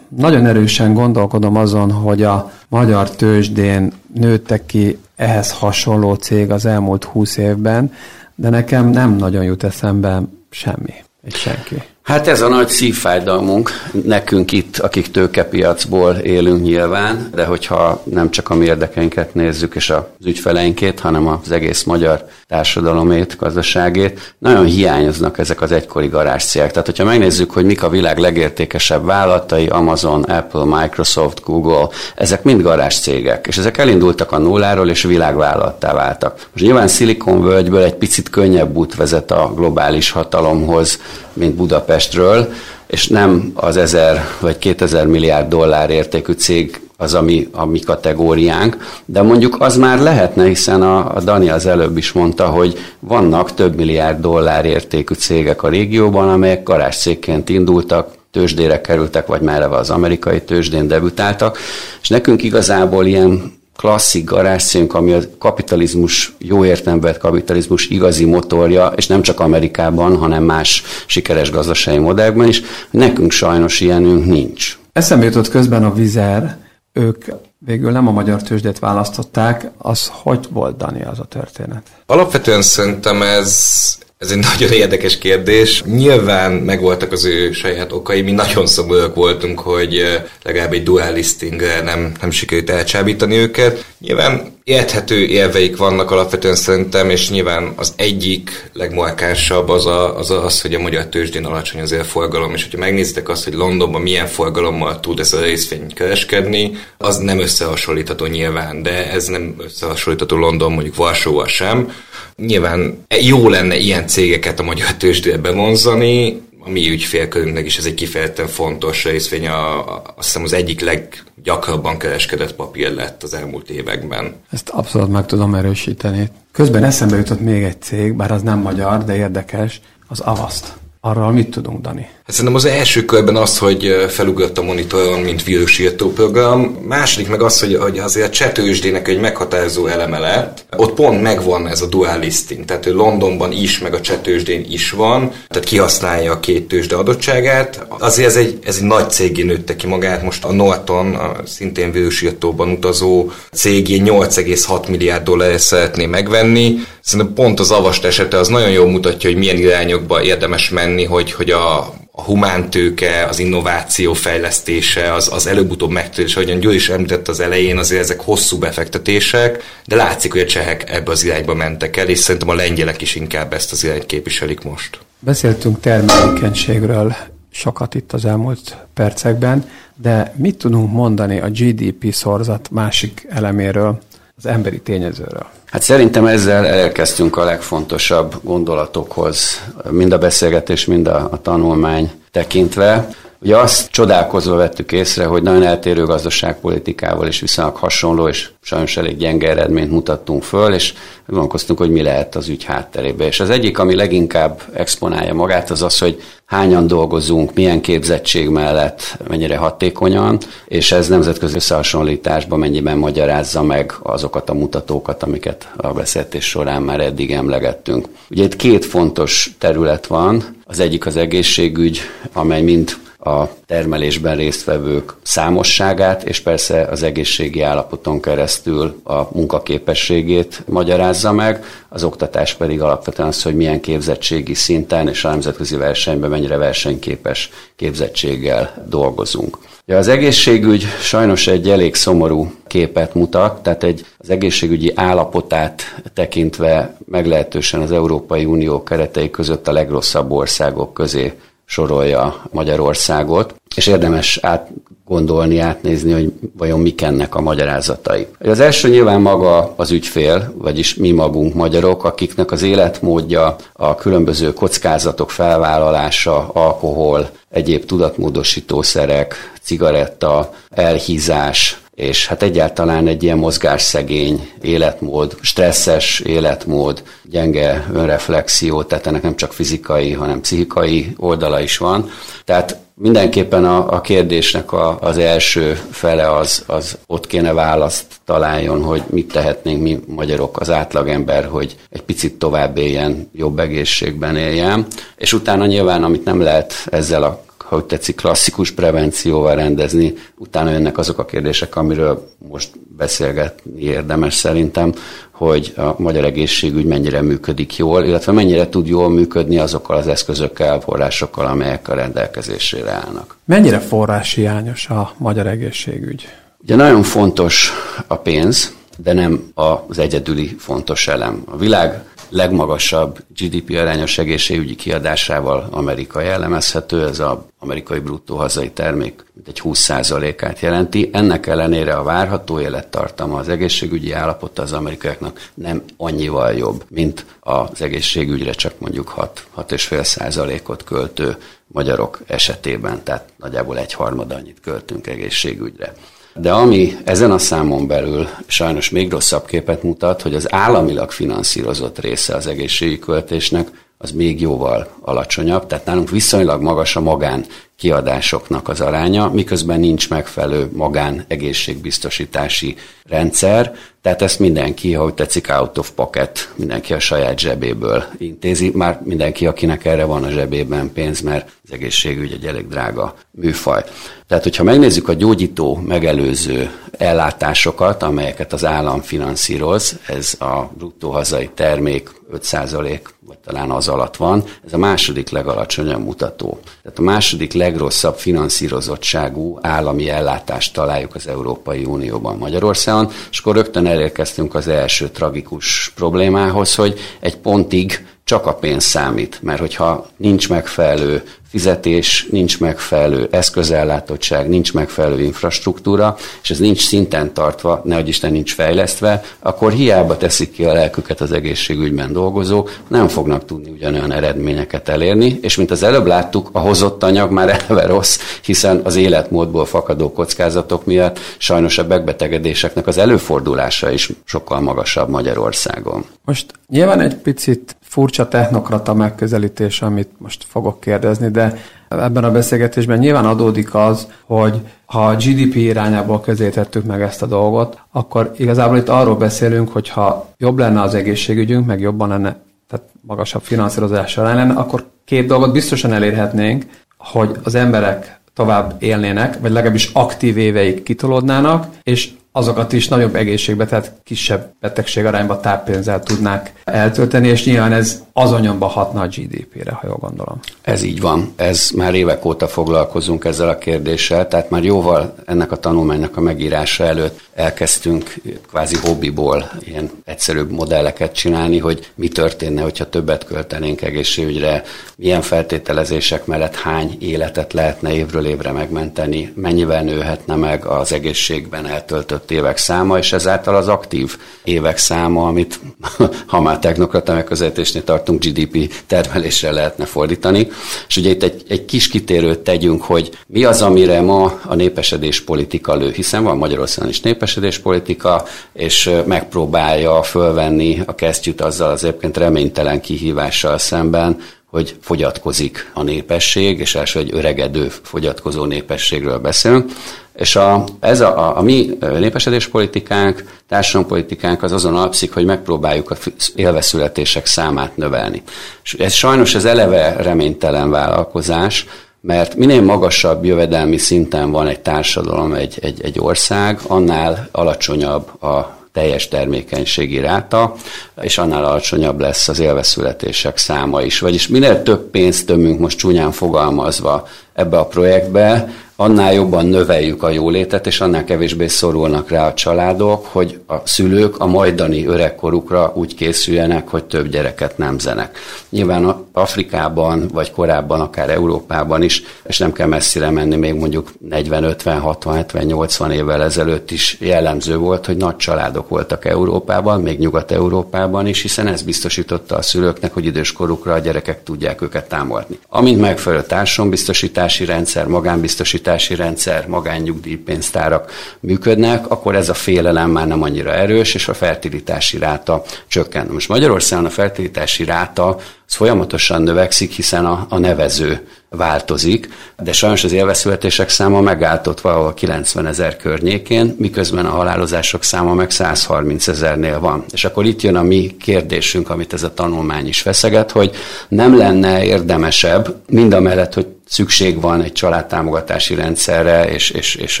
nagyon erősen gondolkodom azon, hogy a magyar tőzsdén nőttek ki ehhez hasonló cég az elmúlt húsz évben, de nekem nem nagyon jut eszembe semmi, egy senki. Hát ez a nagy szívfájdalmunk nekünk itt, akik tőkepiacból élünk nyilván, de hogyha nem csak a mi érdekeinket nézzük és az ügyfeleinkét, hanem az egész magyar társadalomét, gazdaságét, nagyon hiányoznak ezek az egykori garázscégek. Tehát, hogyha megnézzük, hogy mik a világ legértékesebb vállalatai, Amazon, Apple, Microsoft, Google, ezek mind garázscégek, és ezek elindultak a nulláról, és világvállalattá váltak. Most nyilván Silicon Völgyből egy picit könnyebb út vezet a globális hatalomhoz, mint Budapestről, és nem az 1000 vagy 2000 milliárd dollár értékű cég az, ami a mi kategóriánk, de mondjuk az már lehetne, hiszen a, a Dani az előbb is mondta, hogy vannak több milliárd dollár értékű cégek a régióban, amelyek garázscégként indultak, tőzsdére kerültek, vagy már az amerikai tőzsdén debütáltak, és nekünk igazából ilyen klasszik garázscégünk, ami a kapitalizmus, jó értelemben kapitalizmus igazi motorja, és nem csak Amerikában, hanem más sikeres gazdasági modellekben is, nekünk sajnos ilyenünk nincs. Eszembe jutott közben a Vizer, ők végül nem a magyar tőzsdét választották, az hogy volt, Dani, az a történet? Alapvetően szerintem ez ez egy <laughs> nagyon érdekes kérdés. Nyilván megvoltak az ő saját okai, mi nagyon szomorúak voltunk, hogy legalább egy dual listingre nem, nem sikerült elcsábítani őket. Nyilván érthető érveik vannak alapvetően szerintem, és nyilván az egyik legmarkánsabb az, a, az, a, az, hogy a magyar tőzsdén alacsony az forgalom, és hogyha megnézitek azt, hogy Londonban milyen forgalommal tud ez a részvény kereskedni, az nem összehasonlítható nyilván, de ez nem összehasonlítható London mondjuk Varsóval sem. Nyilván jó lenne ilyen cégeket a magyar tőzsdébe bevonzani, a mi ügyfélkörünknek is ez egy kifejezetten fontos részvény, a, a, azt hiszem az egyik leggyakrabban kereskedett papír lett az elmúlt években. Ezt abszolút meg tudom erősíteni. Közben eszembe jutott még egy cég, bár az nem magyar, de érdekes, az Avast. Arról mit tudunk, Dani? Hát szerintem az első körben az, hogy felugrott a monitoron, mint vírusírtó program. Második meg az, hogy, hogy azért a csetősdének egy meghatározó eleme lett. Ott pont megvan ez a dual listing, tehát hogy Londonban is, meg a csetősdén is van, tehát kihasználja a két tőzsde adottságát. Azért ez egy, ez egy nagy cégé nőtte ki magát. Most a Norton, a szintén vírusírtóban utazó cégé 8,6 milliárd dollár szeretné megvenni. Szerintem pont az avast esete az nagyon jól mutatja, hogy milyen irányokba érdemes menni, hogy, hogy a a humántőke, az innováció fejlesztése, az, az előbb-utóbb megtörés, ahogyan Gyuri is említett az elején, azért ezek hosszú befektetések, de látszik, hogy a csehek ebbe az irányba mentek el, és szerintem a lengyelek is inkább ezt az irányt képviselik most. Beszéltünk termelékenységről sokat itt az elmúlt percekben, de mit tudunk mondani a GDP szorzat másik eleméről, az emberi tényezőről? Hát szerintem ezzel elkezdtünk a legfontosabb gondolatokhoz, mind a beszélgetés, mind a, a tanulmány tekintve. Ugye azt csodálkozva vettük észre, hogy nagyon eltérő gazdaságpolitikával is viszonylag hasonló, és sajnos elég gyenge eredményt mutattunk föl, és gondolkoztunk, hogy mi lehet az ügy hátterébe. És az egyik, ami leginkább exponálja magát, az az, hogy hányan dolgozunk, milyen képzettség mellett, mennyire hatékonyan, és ez nemzetközi összehasonlításban mennyiben magyarázza meg azokat a mutatókat, amiket a beszélgetés során már eddig emlegettünk. Ugye itt két fontos terület van, az egyik az egészségügy, amely mind a termelésben résztvevők számosságát, és persze az egészségi állapoton keresztül a munkaképességét magyarázza meg, az oktatás pedig alapvetően az, hogy milyen képzettségi szinten és a nemzetközi versenyben mennyire versenyképes képzettséggel dolgozunk. Ja, az egészségügy sajnos egy elég szomorú képet mutat, tehát egy, az egészségügyi állapotát tekintve meglehetősen az Európai Unió keretei között a legrosszabb országok közé sorolja Magyarországot, és érdemes átgondolni, átnézni, hogy vajon mik ennek a magyarázatai. Az első nyilván maga az ügyfél, vagyis mi magunk magyarok, akiknek az életmódja, a különböző kockázatok felvállalása, alkohol, egyéb tudatmódosítószerek, cigaretta, elhízás, és hát egyáltalán egy ilyen mozgásszegény életmód, stresszes életmód, gyenge önreflexió, tehát ennek nem csak fizikai, hanem pszichikai oldala is van. Tehát mindenképpen a, a kérdésnek a, az első fele az, az ott kéne választ találjon, hogy mit tehetnénk mi magyarok, az átlagember, hogy egy picit tovább éljen, jobb egészségben éljen, és utána nyilván, amit nem lehet ezzel a ha úgy tetszik, klasszikus prevencióval rendezni. Utána jönnek azok a kérdések, amiről most beszélgetni érdemes szerintem, hogy a magyar egészségügy mennyire működik jól, illetve mennyire tud jól működni azokkal az eszközökkel, forrásokkal, amelyek a rendelkezésére állnak. Mennyire forráshiányos a magyar egészségügy? Ugye nagyon fontos a pénz, de nem az egyedüli fontos elem. A világ legmagasabb GDP arányos egészségügyi kiadásával Amerika jellemezhető, ez az amerikai bruttó hazai termék egy 20%-át jelenti. Ennek ellenére a várható élettartama, az egészségügyi állapota az amerikaiaknak nem annyival jobb, mint az egészségügyre csak mondjuk 6-6,5%-ot költő magyarok esetében, tehát nagyjából egy harmad annyit költünk egészségügyre. De ami ezen a számon belül sajnos még rosszabb képet mutat, hogy az államilag finanszírozott része az egészségügyi költésnek az még jóval alacsonyabb, tehát nálunk viszonylag magas a magán kiadásoknak az aránya, miközben nincs megfelelő magán egészségbiztosítási rendszer, tehát ezt mindenki, ahogy tetszik, out of pocket, mindenki a saját zsebéből intézi, már mindenki, akinek erre van a zsebében pénz, mert az egészségügy egy elég drága műfaj. Tehát, hogyha megnézzük a gyógyító megelőző ellátásokat, amelyeket az állam finanszíroz, ez a bruttó hazai termék 5% vagy vagy talán az alatt van, ez a második legalacsonyabb mutató. Tehát a második legrosszabb finanszírozottságú állami ellátást találjuk az Európai Unióban Magyarországon, és akkor rögtön elérkeztünk az első tragikus problémához, hogy egy pontig csak a pénz számít, mert hogyha nincs megfelelő fizetés, nincs megfelelő eszközellátottság, nincs megfelelő infrastruktúra, és ez nincs szinten tartva, nehogy Isten nincs fejlesztve, akkor hiába teszik ki a lelküket az egészségügyben dolgozók, nem fognak tudni ugyanolyan eredményeket elérni, és mint az előbb láttuk, a hozott anyag már eleve rossz, hiszen az életmódból fakadó kockázatok miatt sajnos a megbetegedéseknek az előfordulása is sokkal magasabb Magyarországon. Most nyilván egy picit furcsa technokrata megközelítés, amit most fogok kérdezni, de ebben a beszélgetésben nyilván adódik az, hogy ha a GDP irányából közelítettük meg ezt a dolgot, akkor igazából itt arról beszélünk, hogy ha jobb lenne az egészségügyünk, meg jobban lenne, tehát magasabb finanszírozással lenne, akkor két dolgot biztosan elérhetnénk, hogy az emberek tovább élnének, vagy legalábbis aktív éveik kitolódnának, és azokat is nagyobb egészségbe, tehát kisebb betegség arányba táppénzzel tudnák eltölteni, és nyilván ez azonyomba hatna a GDP-re, ha jól gondolom. Ez így van. Ez már évek óta foglalkozunk ezzel a kérdéssel, tehát már jóval ennek a tanulmánynak a megírása előtt elkezdtünk kvázi hobbiból ilyen egyszerűbb modelleket csinálni, hogy mi történne, hogyha többet költenénk egészségügyre, milyen feltételezések mellett hány életet lehetne évről évre megmenteni, mennyivel nőhetne meg az egészségben eltöltött évek száma, és ezáltal az aktív évek száma, amit <laughs> ha már technokrata megközelítésnél tartunk, GDP termelésre lehetne fordítani. És ugye itt egy, egy kis kitérőt tegyünk, hogy mi az, amire ma a népesedés politika lő, hiszen van Magyarországon is népesedés politika, és megpróbálja fölvenni a kesztyűt azzal az egyébként reménytelen kihívással szemben, hogy fogyatkozik a népesség, és első egy öregedő fogyatkozó népességről beszélünk. És a, ez a, a, a mi népesedéspolitikánk, társadalompolitikánk az azon alapszik, hogy megpróbáljuk a élveszületések számát növelni. És ez sajnos ez eleve reménytelen vállalkozás, mert minél magasabb jövedelmi szinten van egy társadalom, egy, egy, egy ország, annál alacsonyabb a teljes termékenységi ráta, és annál alacsonyabb lesz az élveszületések száma is. Vagyis minél több pénzt tömünk most csúnyán fogalmazva ebbe a projektbe, annál jobban növeljük a jólétet, és annál kevésbé szorulnak rá a családok, hogy a szülők a majdani öregkorukra úgy készüljenek, hogy több gyereket nemzenek. Nyilván Afrikában, vagy korábban akár Európában is, és nem kell messzire menni, még mondjuk 40, 50, 60, 70, 80 évvel ezelőtt is jellemző volt, hogy nagy családok voltak Európában, még Nyugat-Európában is, hiszen ez biztosította a szülőknek, hogy időskorukra a gyerekek tudják őket támogatni. Amint megfelelő társadalombiztosítási rendszer, magánbiztosítási biztosítási rendszer, magánnyugdíjpénztárak működnek, akkor ez a félelem már nem annyira erős, és a fertilitási ráta csökken. Most Magyarországon a fertilitási ráta az folyamatosan növekszik, hiszen a, a nevező változik, de sajnos az élveszületések száma megállt valahol 90 ezer környékén, miközben a halálozások száma meg 130 ezernél van. És akkor itt jön a mi kérdésünk, amit ez a tanulmány is feszeget, hogy nem lenne érdemesebb, mind a mellett, hogy szükség van egy családtámogatási rendszerre és, és, és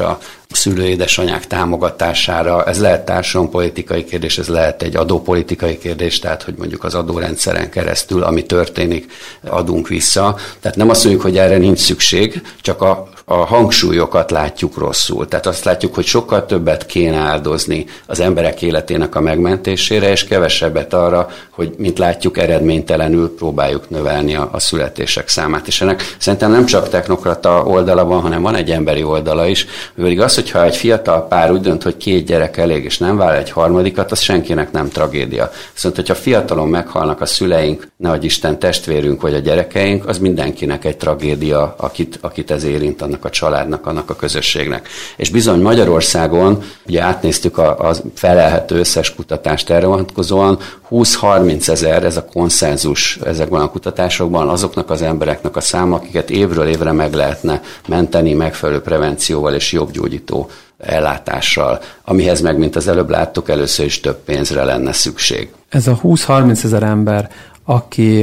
a szülőédesanyák támogatására. Ez lehet társadalompolitikai kérdés, ez lehet egy adópolitikai kérdés, tehát hogy mondjuk az adórendszeren keresztül, ami történik, adunk vissza. Tehát nem azt mondjuk, hogy erre nincs szükség, csak a a hangsúlyokat látjuk rosszul. Tehát azt látjuk, hogy sokkal többet kéne áldozni az emberek életének a megmentésére, és kevesebbet arra, hogy, mint látjuk, eredménytelenül próbáljuk növelni a, a születések számát. És ennek szerintem nem csak technokrata oldala van, hanem van egy emberi oldala is, pedig az, hogyha egy fiatal pár úgy dönt, hogy két gyerek elég, és nem vár egy harmadikat, az senkinek nem tragédia. Viszont, hogyha fiatalon meghalnak a szüleink, nehogy Isten testvérünk vagy a gyerekeink, az mindenkinek egy tragédia, akit, akit ez érint, annak a családnak, annak a közösségnek. És bizony Magyarországon, ugye átnéztük a, a felelhető összes kutatást erre vonatkozóan, 20-30 ezer, ez a konszenzus ezekben a kutatásokban, azoknak az embereknek a száma, akiket évről évre meg lehetne menteni megfelelő prevencióval és jobb gyógyító ellátással, amihez meg, mint az előbb láttuk, először is több pénzre lenne szükség. Ez a 20-30 ezer ember, aki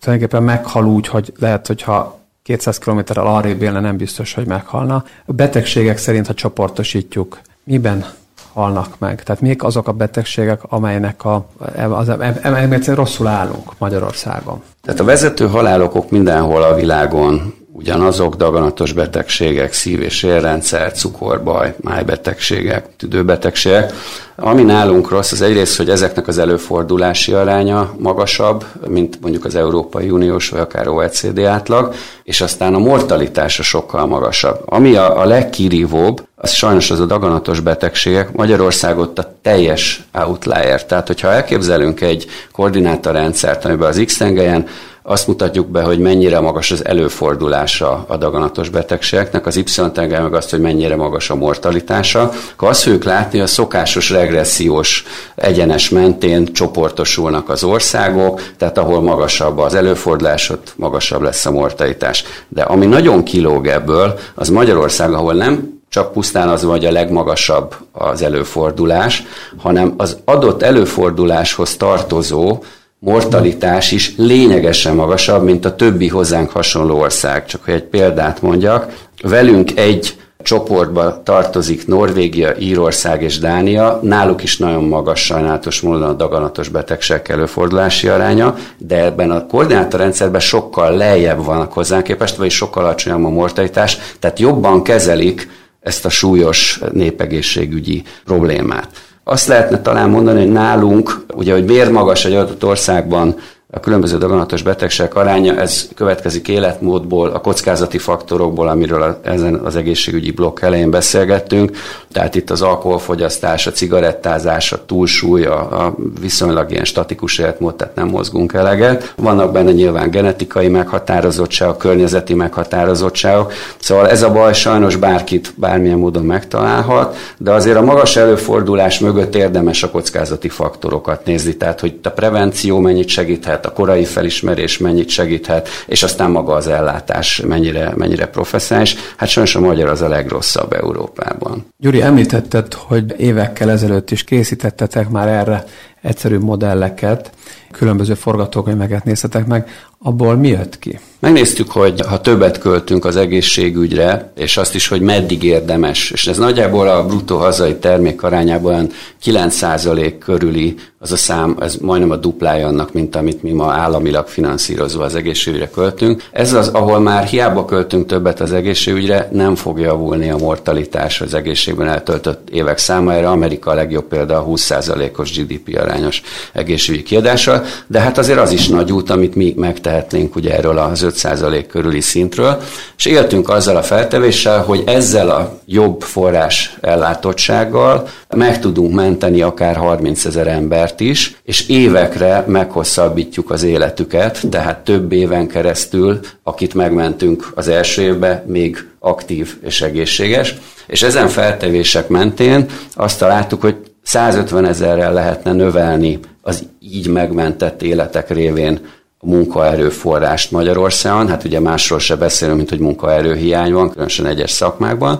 tulajdonképpen meghal úgy, hogy lehet, hogyha 200 kilométerrel arrébb élne, nem biztos, hogy meghalna. A betegségek szerint, ha csoportosítjuk, miben halnak meg? Tehát mik azok a betegségek, amelynek a, az, az, rosszul állunk Magyarországon? Tehát a vezető halálokok mindenhol a világon ugyanazok daganatos betegségek, szív- és érrendszer, cukorbaj, májbetegségek, tüdőbetegségek. Ami nálunk rossz, az egyrészt, hogy ezeknek az előfordulási aránya magasabb, mint mondjuk az Európai Uniós vagy akár OECD átlag, és aztán a mortalitása sokkal magasabb. Ami a, a legkirívóbb, az sajnos az a daganatos betegségek. Magyarországot a teljes outlier. Tehát, hogyha elképzelünk egy koordinátorrendszert, amiben az X-tengelyen azt mutatjuk be, hogy mennyire magas az előfordulása a daganatos betegségeknek, az Y-tengely meg azt, hogy mennyire magas a mortalitása, akkor azt fogjuk látni, hogy a szokásos regressziós egyenes mentén csoportosulnak az országok, tehát ahol magasabb az előfordulás, ott magasabb lesz a mortalitás. De ami nagyon kilóg ebből, az Magyarország, ahol nem csak pusztán az vagy a legmagasabb az előfordulás, hanem az adott előforduláshoz tartozó mortalitás is lényegesen magasabb, mint a többi hozzánk hasonló ország. Csak hogy egy példát mondjak, velünk egy csoportba tartozik Norvégia, Írország és Dánia, náluk is nagyon magas sajnálatos módon a daganatos betegségek előfordulási aránya, de ebben a koordinátorrendszerben sokkal lejjebb vannak hozzánk képest, vagy sokkal alacsonyabb a mortalitás, tehát jobban kezelik ezt a súlyos népegészségügyi problémát. Azt lehetne talán mondani, hogy nálunk, ugye, hogy miért magas egy adott országban a különböző daganatos betegségek aránya, ez következik életmódból, a kockázati faktorokból, amiről a, ezen az egészségügyi blokk elején beszélgettünk. Tehát itt az alkoholfogyasztás, a cigarettázás, a túlsúly, a, a viszonylag ilyen statikus életmód, tehát nem mozgunk eleget. Vannak benne nyilván genetikai meghatározottságok, környezeti meghatározottságok. Szóval ez a baj sajnos bárkit bármilyen módon megtalálhat, de azért a magas előfordulás mögött érdemes a kockázati faktorokat nézni, tehát hogy a prevenció mennyit segíthet, a korai felismerés mennyit segíthet, és aztán maga az ellátás mennyire, mennyire professzionális. Hát sajnos a magyar az a legrosszabb Európában. Gyuri, említetted, hogy évekkel ezelőtt is készítettetek már erre egyszerű modelleket, különböző forgatókönyveket néztetek meg, abból mi jött ki? Megnéztük, hogy ha többet költünk az egészségügyre, és azt is, hogy meddig érdemes, és ez nagyjából a bruttó hazai termék arányában 9% körüli az a szám, ez majdnem a duplája annak, mint amit mi ma államilag finanszírozva az egészségügyre költünk. Ez az, ahol már hiába költünk többet az egészségügyre, nem fog javulni a mortalitás az egészségben eltöltött évek számára. Amerika a legjobb példa a 20%-os GDP arányos egészségügyi kiadással, de hát azért az is nagy út, amit mi megtehetnénk ugye erről az 5% körüli szintről, és éltünk azzal a feltevéssel, hogy ezzel a jobb forrás ellátottsággal meg tudunk menteni akár 30 ezer embert is, és évekre meghosszabbítjuk az életüket, tehát több éven keresztül, akit megmentünk az első évben, még aktív és egészséges. És ezen feltevések mentén azt találtuk, hogy 150 ezerrel lehetne növelni az így megmentett életek révén a munkaerőforrást Magyarországon. Hát ugye másról se beszélünk, mint hogy munkaerőhiány van, különösen egyes szakmákban.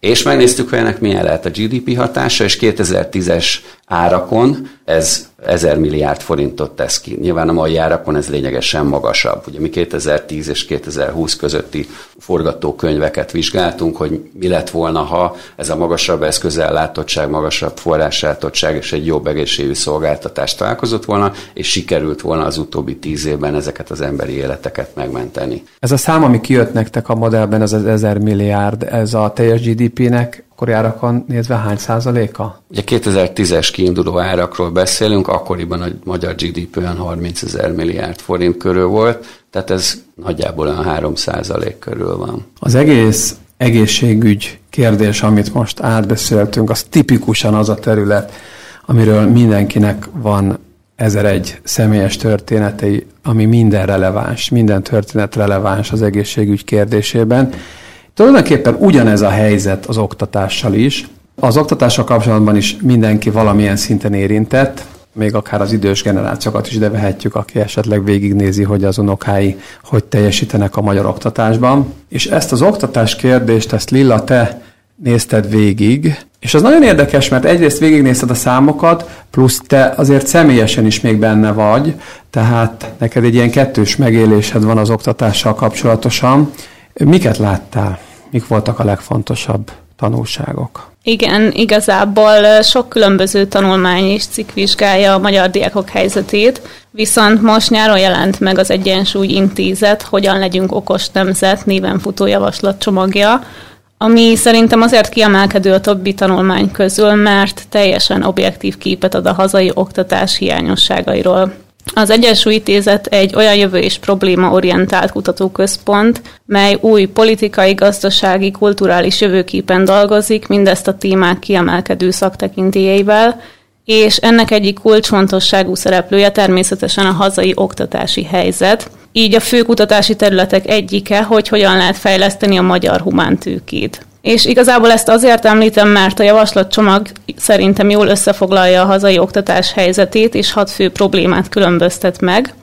És megnéztük, hogy ennek milyen lehet a GDP hatása, és 2010-es árakon ez 1000 milliárd forintot tesz ki. Nyilván a mai árakon ez lényegesen magasabb. Ugye mi 2010 és 2020 közötti forgatókönyveket vizsgáltunk, hogy mi lett volna, ha ez a magasabb eszközellátottság, magasabb forrásellátottság és egy jobb egészségügyi szolgáltatást találkozott volna, és sikerült volna az utóbbi tíz évben ezeket az emberi életeket megmenteni. Ez a szám, ami kijött nektek a modellben, ez az 1000 milliárd, ez a teljes GDP-nek akkori árakon nézve hány százaléka? Ugye 2010-es kiinduló árakról beszélünk, akkoriban a magyar GDP olyan 30 ezer milliárd forint körül volt, tehát ez nagyjából olyan 3 százalék körül van. Az egész egészségügy kérdés, amit most átbeszéltünk, az tipikusan az a terület, amiről mindenkinek van ezer egy személyes történetei, ami minden releváns, minden történet releváns az egészségügy kérdésében. Tulajdonképpen ugyanez a helyzet az oktatással is. Az oktatással kapcsolatban is mindenki valamilyen szinten érintett, még akár az idős generációkat is vehetjük, aki esetleg végignézi, hogy az unokái hogy teljesítenek a magyar oktatásban. És ezt az oktatás kérdést, ezt Lilla, te nézted végig, és az nagyon érdekes, mert egyrészt végignézted a számokat, plusz te azért személyesen is még benne vagy, tehát neked egy ilyen kettős megélésed van az oktatással kapcsolatosan. Miket láttál? Mik voltak a legfontosabb tanulságok. Igen, igazából sok különböző tanulmány és cikk vizsgálja a magyar diákok helyzetét, viszont most nyáron jelent meg az Egyensúly Intézet, hogyan legyünk okos nemzet néven futó javaslatcsomagja, ami szerintem azért kiemelkedő a többi tanulmány közül, mert teljesen objektív képet ad a hazai oktatás hiányosságairól. Az Egyensúly egy olyan jövő és probléma-orientált kutatóközpont, mely új politikai, gazdasági, kulturális jövőképen dolgozik, mindezt a témák kiemelkedő szaktekintélyeivel, és ennek egyik kulcsfontosságú szereplője természetesen a hazai oktatási helyzet, így a fő kutatási területek egyike, hogy hogyan lehet fejleszteni a magyar humántőkét. És igazából ezt azért említem, mert a javaslatcsomag szerintem jól összefoglalja a hazai oktatás helyzetét, és hat fő problémát különböztet meg.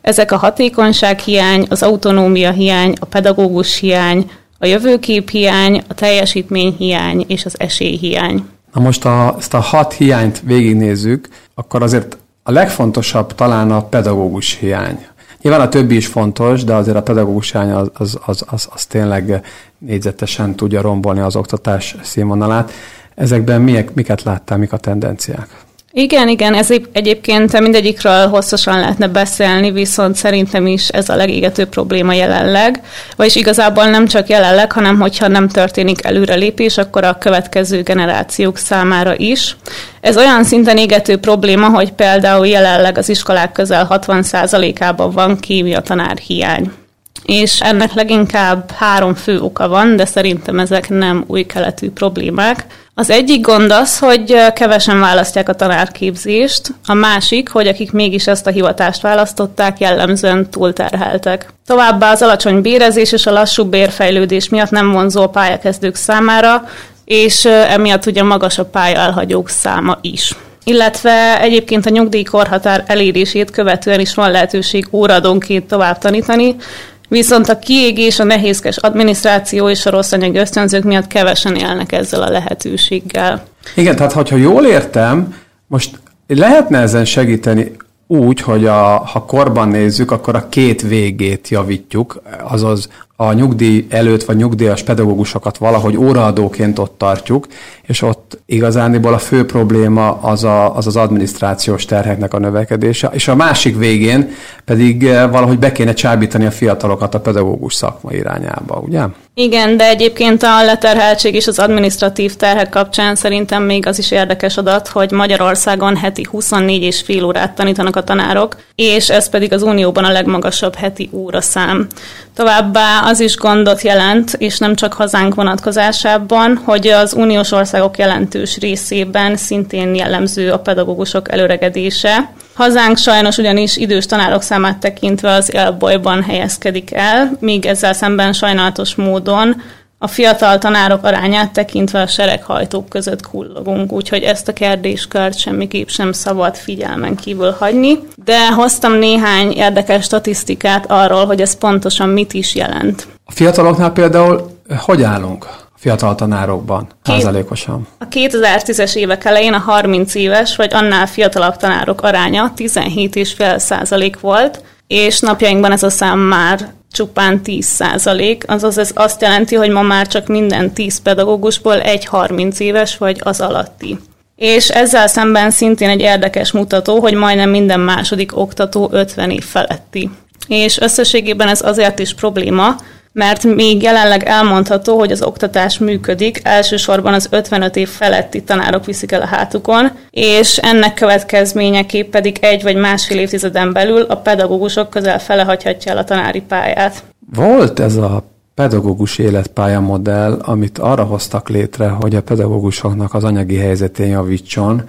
Ezek a hatékonyság hiány, az autonómia hiány, a pedagógus hiány, a jövőkép hiány, a teljesítmény hiány és az esély hiány. Na most a, ezt a hat hiányt végignézzük, akkor azért a legfontosabb talán a pedagógus hiány. Nyilván a többi is fontos, de azért a pedagógus hiány az, az, az, az, az tényleg négyzetesen tudja rombolni az oktatás színvonalát. Ezekben miek, miket láttál, mik a tendenciák? Igen, igen, ez egyébként mindegyikről hosszasan lehetne beszélni, viszont szerintem is ez a legégetőbb probléma jelenleg, vagyis igazából nem csak jelenleg, hanem hogyha nem történik előrelépés, akkor a következő generációk számára is. Ez olyan szinten égető probléma, hogy például jelenleg az iskolák közel 60%-ában van kémia tanár hiány és ennek leginkább három fő oka van, de szerintem ezek nem új keletű problémák. Az egyik gond az, hogy kevesen választják a tanárképzést, a másik, hogy akik mégis ezt a hivatást választották, jellemzően túlterheltek. Továbbá az alacsony bérezés és a lassú bérfejlődés miatt nem vonzó a pályakezdők számára, és emiatt ugye magas a pálya elhagyók száma is illetve egyébként a nyugdíjkorhatár elérését követően is van lehetőség óradonként tovább tanítani, Viszont a kiégés, a nehézkes adminisztráció és a rossz anyagi ösztönzők miatt kevesen élnek ezzel a lehetőséggel. Igen, tehát ha jól értem, most lehetne ezen segíteni úgy, hogy a, ha korban nézzük, akkor a két végét javítjuk, azaz a nyugdíj előtt vagy nyugdíjas pedagógusokat valahogy óraadóként ott tartjuk, és ott igazániból a fő probléma az a, az, az adminisztrációs terheknek a növekedése, és a másik végén pedig eh, valahogy be kéne csábítani a fiatalokat a pedagógus szakma irányába, ugye? Igen, de egyébként a leterheltség és az administratív terhek kapcsán szerintem még az is érdekes adat, hogy Magyarországon heti 24 és fél órát tanítanak a tanárok, és ez pedig az Unióban a legmagasabb heti szám. Továbbá az is gondot jelent, és nem csak hazánk vonatkozásában, hogy az uniós országok jelentős részében szintén jellemző a pedagógusok előregedése. Hazánk sajnos ugyanis idős tanárok számát tekintve az élbolyban helyezkedik el, míg ezzel szemben sajnálatos módon a fiatal tanárok arányát tekintve a sereghajtók között kullogunk, úgyhogy ezt a kérdéskört semmiképp sem szabad figyelmen kívül hagyni. De hoztam néhány érdekes statisztikát arról, hogy ez pontosan mit is jelent. A fiataloknál például hogy állunk? Fiatal tanárokban, százalékosan. A 2010-es évek elején a 30 éves vagy annál fiatalabb tanárok aránya 17,5 százalék volt, és napjainkban ez a szám már csupán 10 százalék, azaz ez azt jelenti, hogy ma már csak minden 10 pedagógusból egy 30 éves vagy az alatti. És ezzel szemben szintén egy érdekes mutató, hogy majdnem minden második oktató 50 év feletti. És összességében ez azért is probléma, mert még jelenleg elmondható, hogy az oktatás működik, elsősorban az 55 év feletti tanárok viszik el a hátukon, és ennek következményeképp pedig egy vagy másfél évtizeden belül a pedagógusok közel fele hagyhatja el a tanári pályát. Volt ez a pedagógus életpálya modell, amit arra hoztak létre, hogy a pedagógusoknak az anyagi helyzetén javítson,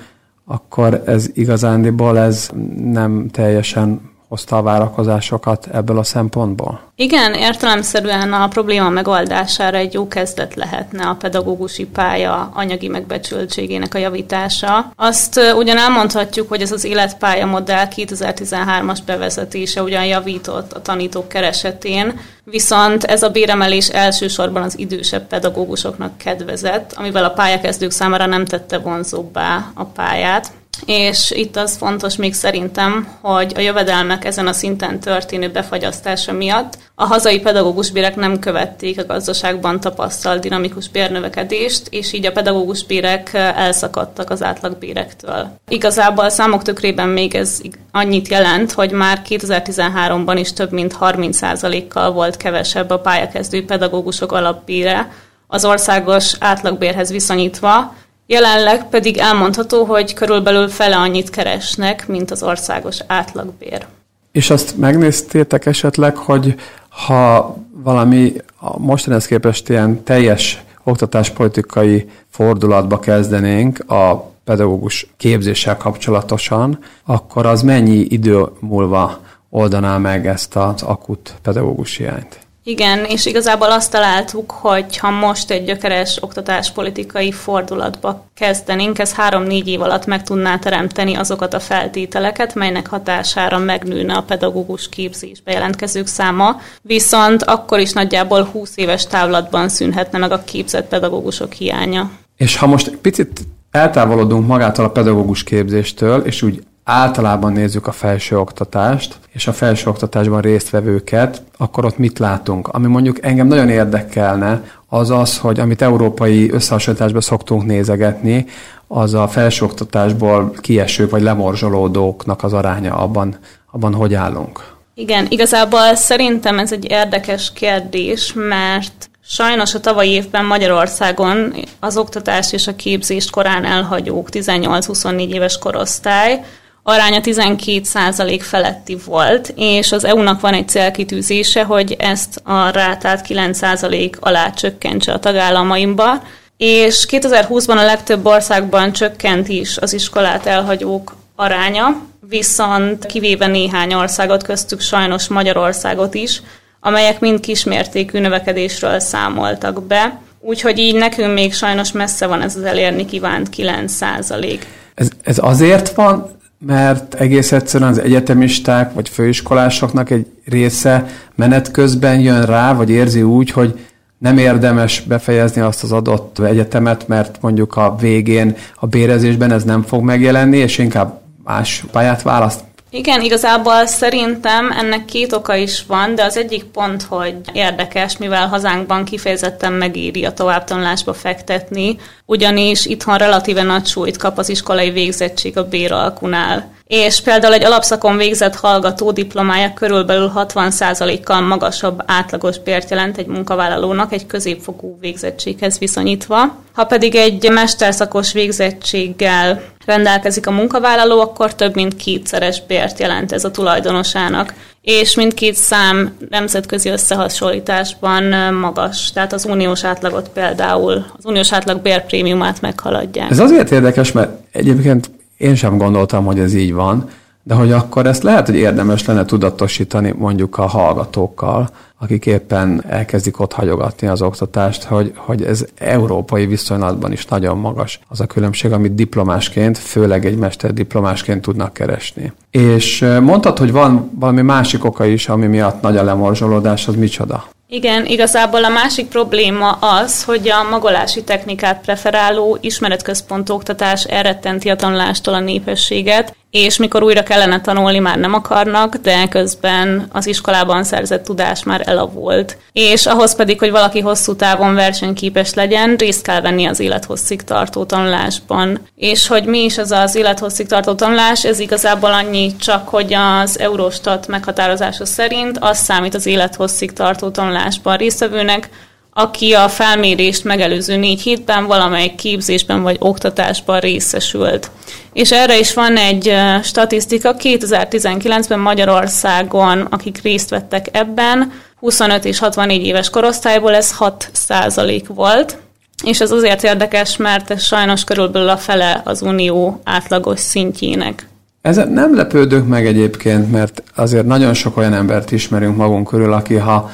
akkor ez igazándiból ez nem teljesen hozta a várakozásokat ebből a szempontból? Igen, értelemszerűen a probléma megoldására egy jó kezdet lehetne a pedagógusi pálya anyagi megbecsültségének a javítása. Azt ugyan elmondhatjuk, hogy ez az életpálya modell 2013-as bevezetése ugyan javított a tanítók keresetén, viszont ez a béremelés elsősorban az idősebb pedagógusoknak kedvezett, amivel a pályakezdők számára nem tette vonzóbbá a pályát. És itt az fontos még szerintem, hogy a jövedelmek ezen a szinten történő befagyasztása miatt a hazai pedagógus bérek nem követték a gazdaságban tapasztalt dinamikus bérnövekedést, és így a pedagógus bérek elszakadtak az átlagbérektől. Igazából a számok tökrében még ez annyit jelent, hogy már 2013-ban is több mint 30%-kal volt kevesebb a pályakezdő pedagógusok alapbére, az országos átlagbérhez viszonyítva, Jelenleg pedig elmondható, hogy körülbelül fele annyit keresnek, mint az országos átlagbér. És azt megnéztétek esetleg, hogy ha valami mostanához képest ilyen teljes oktatáspolitikai fordulatba kezdenénk a pedagógus képzéssel kapcsolatosan, akkor az mennyi idő múlva oldaná meg ezt az akut pedagógus hiányt? Igen, és igazából azt találtuk, hogy ha most egy gyökeres oktatáspolitikai fordulatba kezdenénk, ez három-négy év alatt meg tudná teremteni azokat a feltételeket, melynek hatására megnőne a pedagógus képzésbe jelentkezők száma, viszont akkor is nagyjából 20 éves távlatban szűnhetne meg a képzett pedagógusok hiánya. És ha most picit eltávolodunk magától a pedagógus képzéstől, és úgy általában nézzük a felsőoktatást, és a felsőoktatásban résztvevőket, akkor ott mit látunk? Ami mondjuk engem nagyon érdekelne, az az, hogy amit európai összehasonlításban szoktunk nézegetni, az a felsőoktatásból kiesők vagy lemorzsolódóknak az aránya abban, abban hogy állunk? Igen, igazából szerintem ez egy érdekes kérdés, mert Sajnos a tavalyi évben Magyarországon az oktatás és a képzést korán elhagyók 18-24 éves korosztály aránya 12 százalék feletti volt, és az EU-nak van egy célkitűzése, hogy ezt a rátát 9 százalék alá csökkentse a tagállamaimba, és 2020-ban a legtöbb országban csökkent is az iskolát elhagyók aránya, viszont kivéve néhány országot, köztük sajnos Magyarországot is, amelyek mind kismértékű növekedésről számoltak be. Úgyhogy így nekünk még sajnos messze van ez az elérni kívánt 9 százalék. Ez, ez azért van, mert egész egyszerűen az egyetemisták vagy főiskolásoknak egy része menet közben jön rá, vagy érzi úgy, hogy nem érdemes befejezni azt az adott egyetemet, mert mondjuk a végén a bérezésben ez nem fog megjelenni, és inkább más pályát választ. Igen, igazából szerintem ennek két oka is van, de az egyik pont, hogy érdekes, mivel hazánkban kifejezetten megéri a továbbtanulásba fektetni, ugyanis itthon relatíve nagy súlyt kap az iskolai végzettség a béralkunál és például egy alapszakon végzett hallgató diplomája körülbelül 60%-kal magasabb átlagos bért jelent egy munkavállalónak egy középfokú végzettséghez viszonyítva. Ha pedig egy mesterszakos végzettséggel rendelkezik a munkavállaló, akkor több mint kétszeres bért jelent ez a tulajdonosának. És mindkét szám nemzetközi összehasonlításban magas, tehát az uniós átlagot például, az uniós átlag bérprémiumát meghaladják. Ez azért érdekes, mert egyébként én sem gondoltam, hogy ez így van, de hogy akkor ezt lehet, hogy érdemes lenne tudatosítani mondjuk a hallgatókkal, akik éppen elkezdik ott hagyogatni az oktatást, hogy, hogy ez európai viszonylatban is nagyon magas az a különbség, amit diplomásként, főleg egy mester diplomásként tudnak keresni. És mondtad, hogy van valami másik oka is, ami miatt nagy a lemorzsolódás, az micsoda? Igen, igazából a másik probléma az, hogy a magolási technikát preferáló ismeretközpontú oktatás elrettenti a tanulástól a népességet, és mikor újra kellene tanulni, már nem akarnak, de közben az iskolában szerzett tudás már elavult. És ahhoz pedig, hogy valaki hosszú távon versenyképes legyen, részt kell venni az élethosszig tartó tanulásban. És hogy mi is az az élethosszig tartó tanulás, ez igazából annyi csak, hogy az Eurostat meghatározása szerint az számít az élethosszig tartó tanulásban résztvevőnek, aki a felmérést megelőző négy hétben valamelyik képzésben vagy oktatásban részesült. És erre is van egy statisztika, 2019-ben Magyarországon, akik részt vettek ebben, 25 és 64 éves korosztályból ez 6 százalék volt, és ez azért érdekes, mert ez sajnos körülbelül a fele az unió átlagos szintjének. Ezen nem lepődök meg egyébként, mert azért nagyon sok olyan embert ismerünk magunk körül, aki ha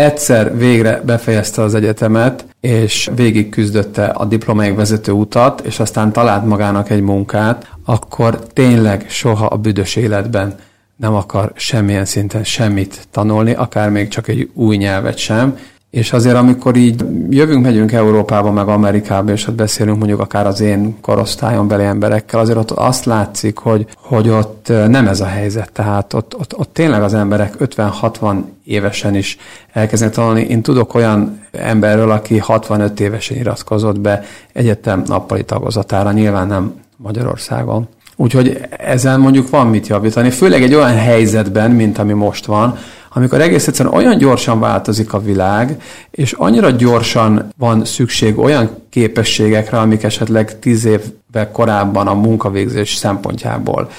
egyszer végre befejezte az egyetemet, és végig küzdötte a diplomáig vezető utat, és aztán talált magának egy munkát, akkor tényleg soha a büdös életben nem akar semmilyen szinten semmit tanulni, akár még csak egy új nyelvet sem, És azért, amikor így jövünk, megyünk Európába, meg Amerikába, és ott beszélünk mondjuk akár az én korosztályon beli emberekkel, azért ott azt látszik, hogy, hogy ott nem ez a helyzet. Tehát ott, ott, ott tényleg az emberek 50-60 évesen is elkezdenek tanulni. Én tudok olyan emberről, aki 65 évesen iratkozott be egyetem nappali tagozatára, nyilván nem Magyarországon. Úgyhogy ezen mondjuk van mit javítani, főleg egy olyan helyzetben, mint ami most van, amikor egész egyszerűen olyan gyorsan változik a világ, és annyira gyorsan van szükség olyan képességekre, amik esetleg tíz évvel korábban a munkavégzés szempontjából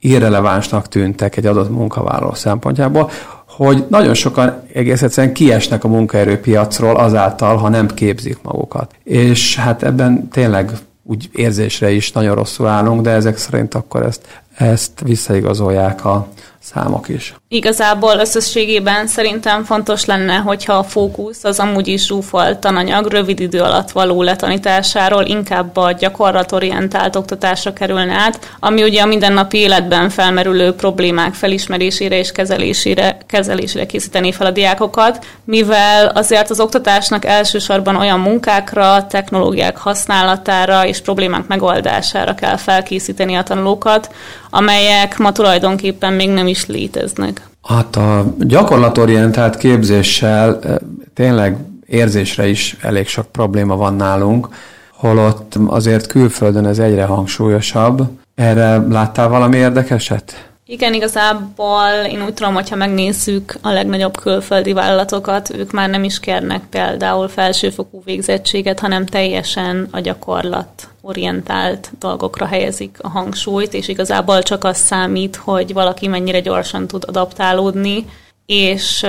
irrelevánsnak tűntek egy adott munkavállaló szempontjából, hogy nagyon sokan egész egyszerűen kiesnek a munkaerőpiacról azáltal, ha nem képzik magukat. És hát ebben tényleg úgy érzésre is nagyon rosszul állunk, de ezek szerint akkor ezt, ezt visszaigazolják a számok is. Igazából összességében szerintem fontos lenne, hogyha a fókusz az amúgy is zsúfolt tananyag rövid idő alatt való letanításáról inkább a gyakorlatorientált oktatásra kerülne át, ami ugye a mindennapi életben felmerülő problémák felismerésére és kezelésére, kezelésére készíteni fel a diákokat, mivel azért az oktatásnak elsősorban olyan munkákra, technológiák használatára és problémák megoldására kell felkészíteni a tanulókat, amelyek ma tulajdonképpen még nem is léteznek. Hát a gyakorlatorientált képzéssel eh, tényleg érzésre is elég sok probléma van nálunk, holott azért külföldön ez egyre hangsúlyosabb. Erre láttál valami érdekeset? Igen, igazából én úgy tudom, hogyha megnézzük a legnagyobb külföldi vállalatokat, ők már nem is kérnek például felsőfokú végzettséget, hanem teljesen a gyakorlat orientált dolgokra helyezik a hangsúlyt, és igazából csak az számít, hogy valaki mennyire gyorsan tud adaptálódni, és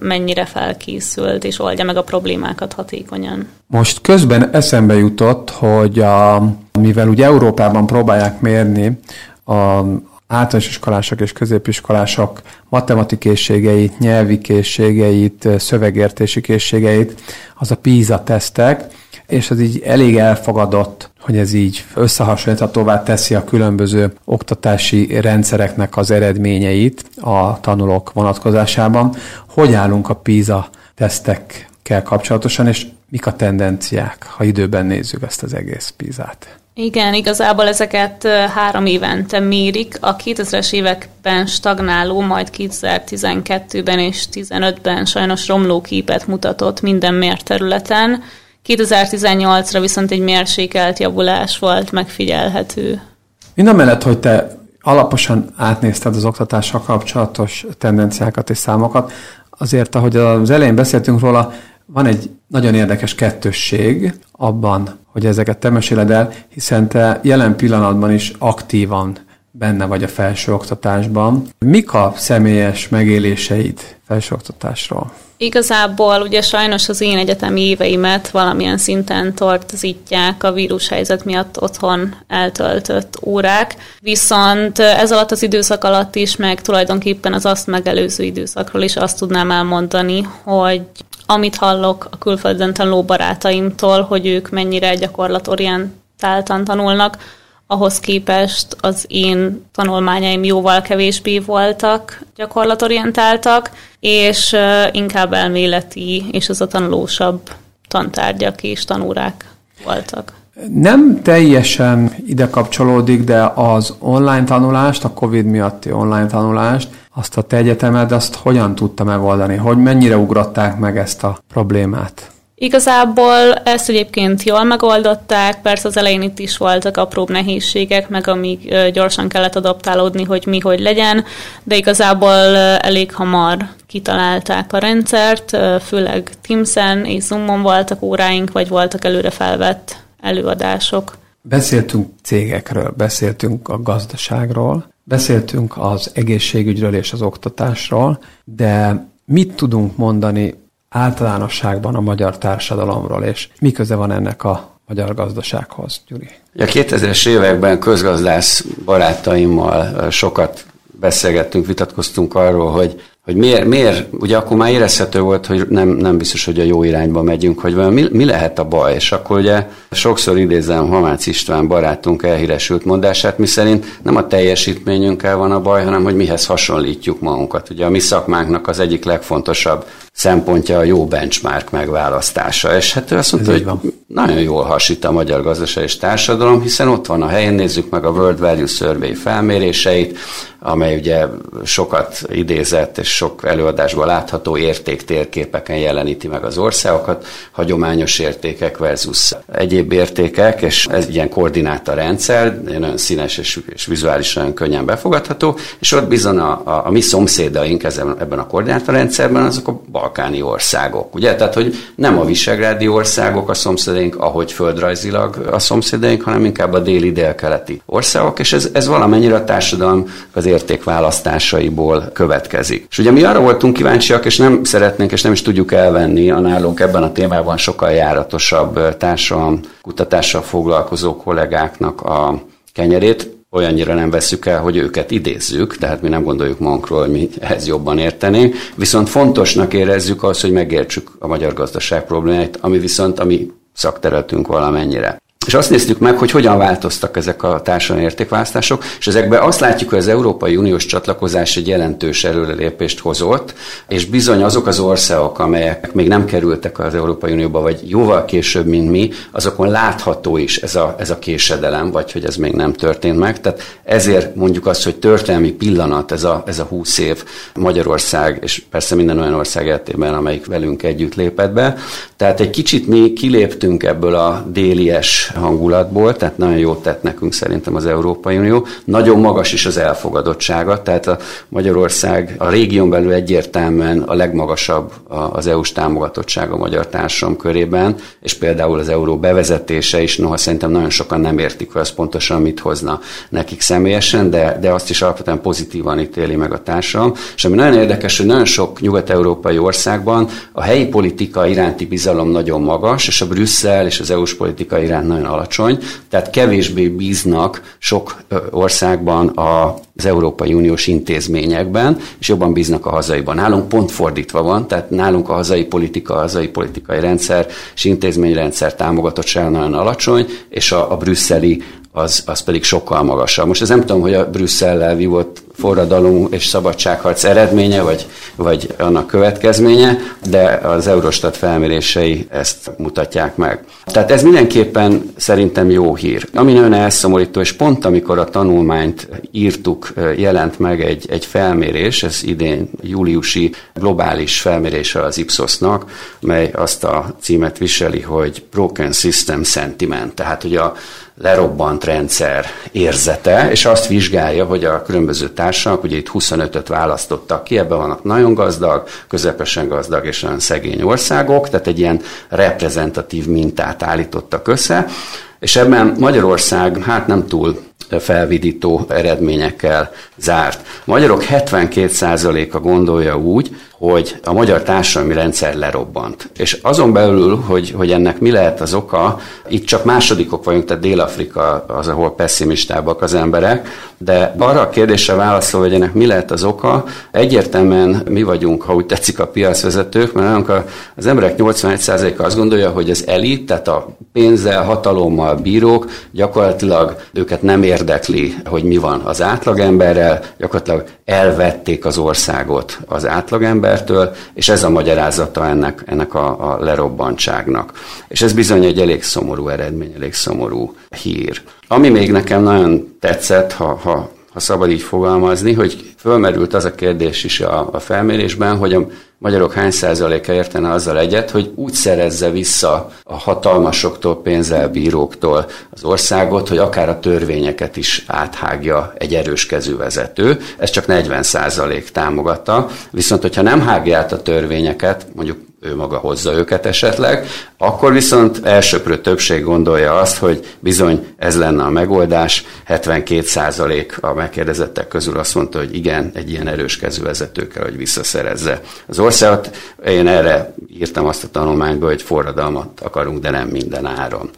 mennyire felkészült, és oldja meg a problémákat hatékonyan. Most közben eszembe jutott, hogy a, mivel ugye Európában próbálják mérni a, általános iskolások és középiskolások matematikészségeit, nyelvi készségeit, szövegértési készségeit, az a PISA tesztek, és az így elég elfogadott, hogy ez így összehasonlíthatóvá teszi a különböző oktatási rendszereknek az eredményeit a tanulók vonatkozásában. Hogy állunk a PISA tesztekkel kapcsolatosan, és mik a tendenciák, ha időben nézzük ezt az egész PISA-t? Igen, igazából ezeket három évente mérik. A 2000-es években stagnáló, majd 2012-ben és 2015-ben sajnos romló képet mutatott minden mért területen. 2018-ra viszont egy mérsékelt javulás volt megfigyelhető. Mind mellett, hogy te alaposan átnézted az oktatással kapcsolatos tendenciákat és számokat, azért, ahogy az elején beszéltünk róla, van egy nagyon érdekes kettősség abban, hogy ezeket te meséled el, hiszen te jelen pillanatban is aktívan benne vagy a felsőoktatásban. Mik a személyes megéléseid felsőoktatásról? Igazából ugye sajnos az én egyetemi éveimet valamilyen szinten tortozítják a vírushelyzet miatt otthon eltöltött órák, viszont ez alatt az időszak alatt is, meg tulajdonképpen az azt megelőző időszakról is azt tudnám elmondani, hogy amit hallok a külföldön tanuló barátaimtól, hogy ők mennyire gyakorlatorientáltan tanulnak, ahhoz képest az én tanulmányaim jóval kevésbé voltak gyakorlatorientáltak, és inkább elméleti és az a tanulósabb tantárgyak és tanórák voltak. Nem teljesen ide kapcsolódik, de az online tanulást, a COVID miatti online tanulást, azt a te egyetemed, azt hogyan tudta megoldani? Hogy mennyire ugrották meg ezt a problémát? Igazából ezt egyébként jól megoldották, persze az elején itt is voltak apróbb nehézségek, meg amíg gyorsan kellett adaptálódni, hogy mi hogy legyen, de igazából elég hamar kitalálták a rendszert, főleg Teams-en és Zoom-on voltak óráink, vagy voltak előre felvett előadások. Beszéltünk cégekről, beszéltünk a gazdaságról, beszéltünk az egészségügyről és az oktatásról, de mit tudunk mondani általánosságban a magyar társadalomról, és mi köze van ennek a magyar gazdasághoz, Gyuri? A 2000-es években közgazdász barátaimmal sokat beszélgettünk, vitatkoztunk arról, hogy hogy miért, miért, ugye akkor már érezhető volt, hogy nem, nem biztos, hogy a jó irányba megyünk, hogy mi, mi lehet a baj, és akkor ugye sokszor idézem Hamács István barátunk elhíresült mondását, mi szerint nem a teljesítményünkkel van a baj, hanem hogy mihez hasonlítjuk magunkat. Ugye a mi szakmánknak az egyik legfontosabb szempontja a jó benchmark megválasztása. És hát ő azt mondta, hogy van. Nagyon jól hasít a magyar gazdaság és társadalom, hiszen ott van a helyén, nézzük meg a World Value Survey felméréseit, amely ugye sokat idézett és sok előadásban látható értéktérképeken jeleníti meg az országokat, hagyományos értékek versus egyéb értékek, és ez ilyen koordináta rendszer, nagyon színes és, és vizuálisan könnyen befogadható, és ott bizony a, a, a mi szomszédaink ezen, ebben a koordináta rendszerben azok a balkáni országok, ugye? Tehát, hogy nem a visegrádi országok a szomszédaink, ahogy földrajzilag a szomszédaink, hanem inkább a déli délkeleti országok, és ez, ez valamennyire a társadalom az értékválasztásaiból következik. És ugye mi arra voltunk kíváncsiak, és nem szeretnénk, és nem is tudjuk elvenni a nálunk ebben a témában sokkal járatosabb társadalom kutatással foglalkozó kollégáknak a kenyerét, olyannyira nem veszük el, hogy őket idézzük, tehát mi nem gondoljuk magunkról, hogy mi ehhez jobban értenénk, viszont fontosnak érezzük azt, hogy megértsük a magyar gazdaság problémáit, ami viszont a mi szakterületünk valamennyire. És azt néztük meg, hogy hogyan változtak ezek a társadalmi értékválasztások, és ezekben azt látjuk, hogy az Európai Uniós csatlakozás egy jelentős előrelépést hozott, és bizony azok az országok, amelyek még nem kerültek az Európai Unióba, vagy jóval később, mint mi, azokon látható is ez a, ez a késedelem, vagy hogy ez még nem történt meg. Tehát ezért mondjuk azt, hogy történelmi pillanat ez a, ez a 20 év Magyarország, és persze minden olyan ország életében, amelyik velünk együtt lépett be. Tehát egy kicsit mi kiléptünk ebből a délies hangulatból, tehát nagyon jót tett nekünk szerintem az Európai Unió. Nagyon magas is az elfogadottsága, tehát a Magyarország a régión belül egyértelműen a legmagasabb az EU-s támogatottsága a magyar társadalom körében, és például az euró bevezetése is, noha szerintem nagyon sokan nem értik, hogy az pontosan mit hozna nekik személyesen, de, de azt is alapvetően pozitívan ítéli meg a társadalom. És ami nagyon érdekes, hogy nagyon sok nyugat-európai országban a helyi politika iránti bizalom nagyon magas, és a Brüsszel és az EU-s politika iránt nagyon alacsony, tehát kevésbé bíznak sok országban az Európai Uniós intézményekben, és jobban bíznak a hazaiban. Nálunk pont fordítva van, tehát nálunk a hazai politika, a hazai politikai rendszer és intézményrendszer támogatottsága nagyon alacsony, és a, a brüsszeli az, az pedig sokkal magasabb. Most ez nem tudom, hogy a Brüsszellel vívott forradalom és szabadságharc eredménye, vagy, vagy annak következménye, de az Eurostat felmérései ezt mutatják meg. Tehát ez mindenképpen szerintem jó hír. Ami nagyon elszomorító, és pont amikor a tanulmányt írtuk, jelent meg egy, egy felmérés, ez idén júliusi globális felmérése az Ipsosnak, mely azt a címet viseli, hogy Broken System Sentiment, tehát hogy a lerobbant rendszer érzete, és azt vizsgálja, hogy a különböző társadalmak, ugye itt 25-öt választottak ki, ebben vannak nagyon gazdag, közepesen gazdag és nagyon szegény országok, tehát egy ilyen reprezentatív mintát állítottak össze, és ebben Magyarország hát nem túl felvidító eredményekkel zárt. Magyarok 72%-a gondolja úgy, hogy a magyar társadalmi rendszer lerobbant. És azon belül, hogy, hogy ennek mi lehet az oka, itt csak másodikok vagyunk, tehát Dél-Afrika az, ahol pessimistábbak az emberek, de arra a kérdésre válaszol, hogy ennek mi lehet az oka, egyértelműen mi vagyunk, ha úgy tetszik a piacvezetők, mert az emberek 81%-a azt gondolja, hogy az elit, tehát a pénzzel, hatalommal bírók, gyakorlatilag őket nem érdekli, hogy mi van az átlagemberrel, gyakorlatilag elvették az országot az átlagembertől, és ez a magyarázata ennek, ennek a, a lerobbantságnak. És ez bizony egy elég szomorú eredmény, elég szomorú hír. Ami még nekem nagyon tetszett, ha, ha, ha szabad így fogalmazni, hogy fölmerült az a kérdés is a, a felmérésben, hogy a magyarok hány százaléka értene azzal egyet, hogy úgy szerezze vissza a hatalmasoktól, pénzelbíróktól az országot, hogy akár a törvényeket is áthágja egy erős kezű vezető. Ez csak 40 százalék támogatta. Viszont, hogyha nem hágja át a törvényeket, mondjuk ő maga hozza őket esetleg, akkor viszont elsőprő többség gondolja azt, hogy bizony ez lenne a megoldás. 72% a megkérdezettek közül azt mondta, hogy igen, egy ilyen erős kezű vezető kell, hogy visszaszerezze az országot. Én erre írtam azt a tanulmányba, hogy forradalmat akarunk, de nem minden áron.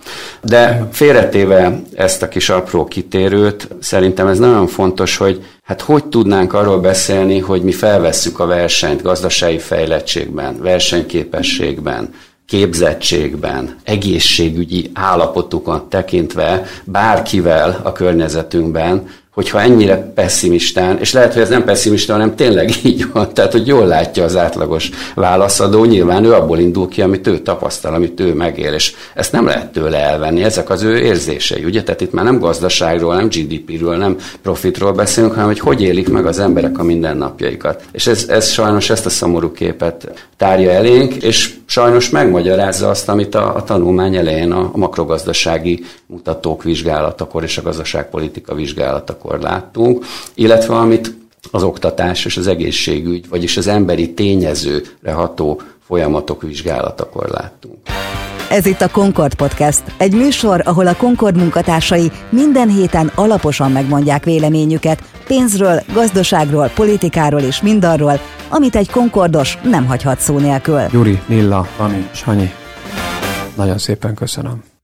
De félretéve ezt a kis apró kitérőt, szerintem ez nagyon fontos, hogy hát hogy tudnánk arról beszélni, hogy mi felvesszük a versenyt gazdasági fejlettségben, versenyképességben, képzettségben, egészségügyi állapotukat tekintve bárkivel a környezetünkben, hogyha ennyire pessimistán, és lehet, hogy ez nem pessimista, hanem tényleg <laughs> így van, tehát hogy jól látja az átlagos válaszadó, nyilván ő abból indul ki, amit ő tapasztal, amit ő megél, és ezt nem lehet tőle elvenni, ezek az ő érzései, ugye? Tehát itt már nem gazdaságról, nem GDP-ről, nem profitról beszélünk, hanem hogy hogy élik meg az emberek a mindennapjaikat. És ez, ez sajnos ezt a szomorú képet tárja elénk, és sajnos megmagyarázza azt, amit a, a tanulmány elején a, a makrogazdasági mutatók vizsgálatakor és a gazdaságpolitika vizsgálatakor láttunk, illetve amit az oktatás és az egészségügy, vagyis az emberi tényezőre ható folyamatok vizsgálatakor láttunk. Ez itt a Concord Podcast, egy műsor, ahol a Concord munkatársai minden héten alaposan megmondják véleményüket pénzről, gazdaságról, politikáról és mindarról, amit egy Concordos nem hagyhat szó nélkül. Gyuri, Lilla, Ani, Sanyi, nagyon szépen köszönöm.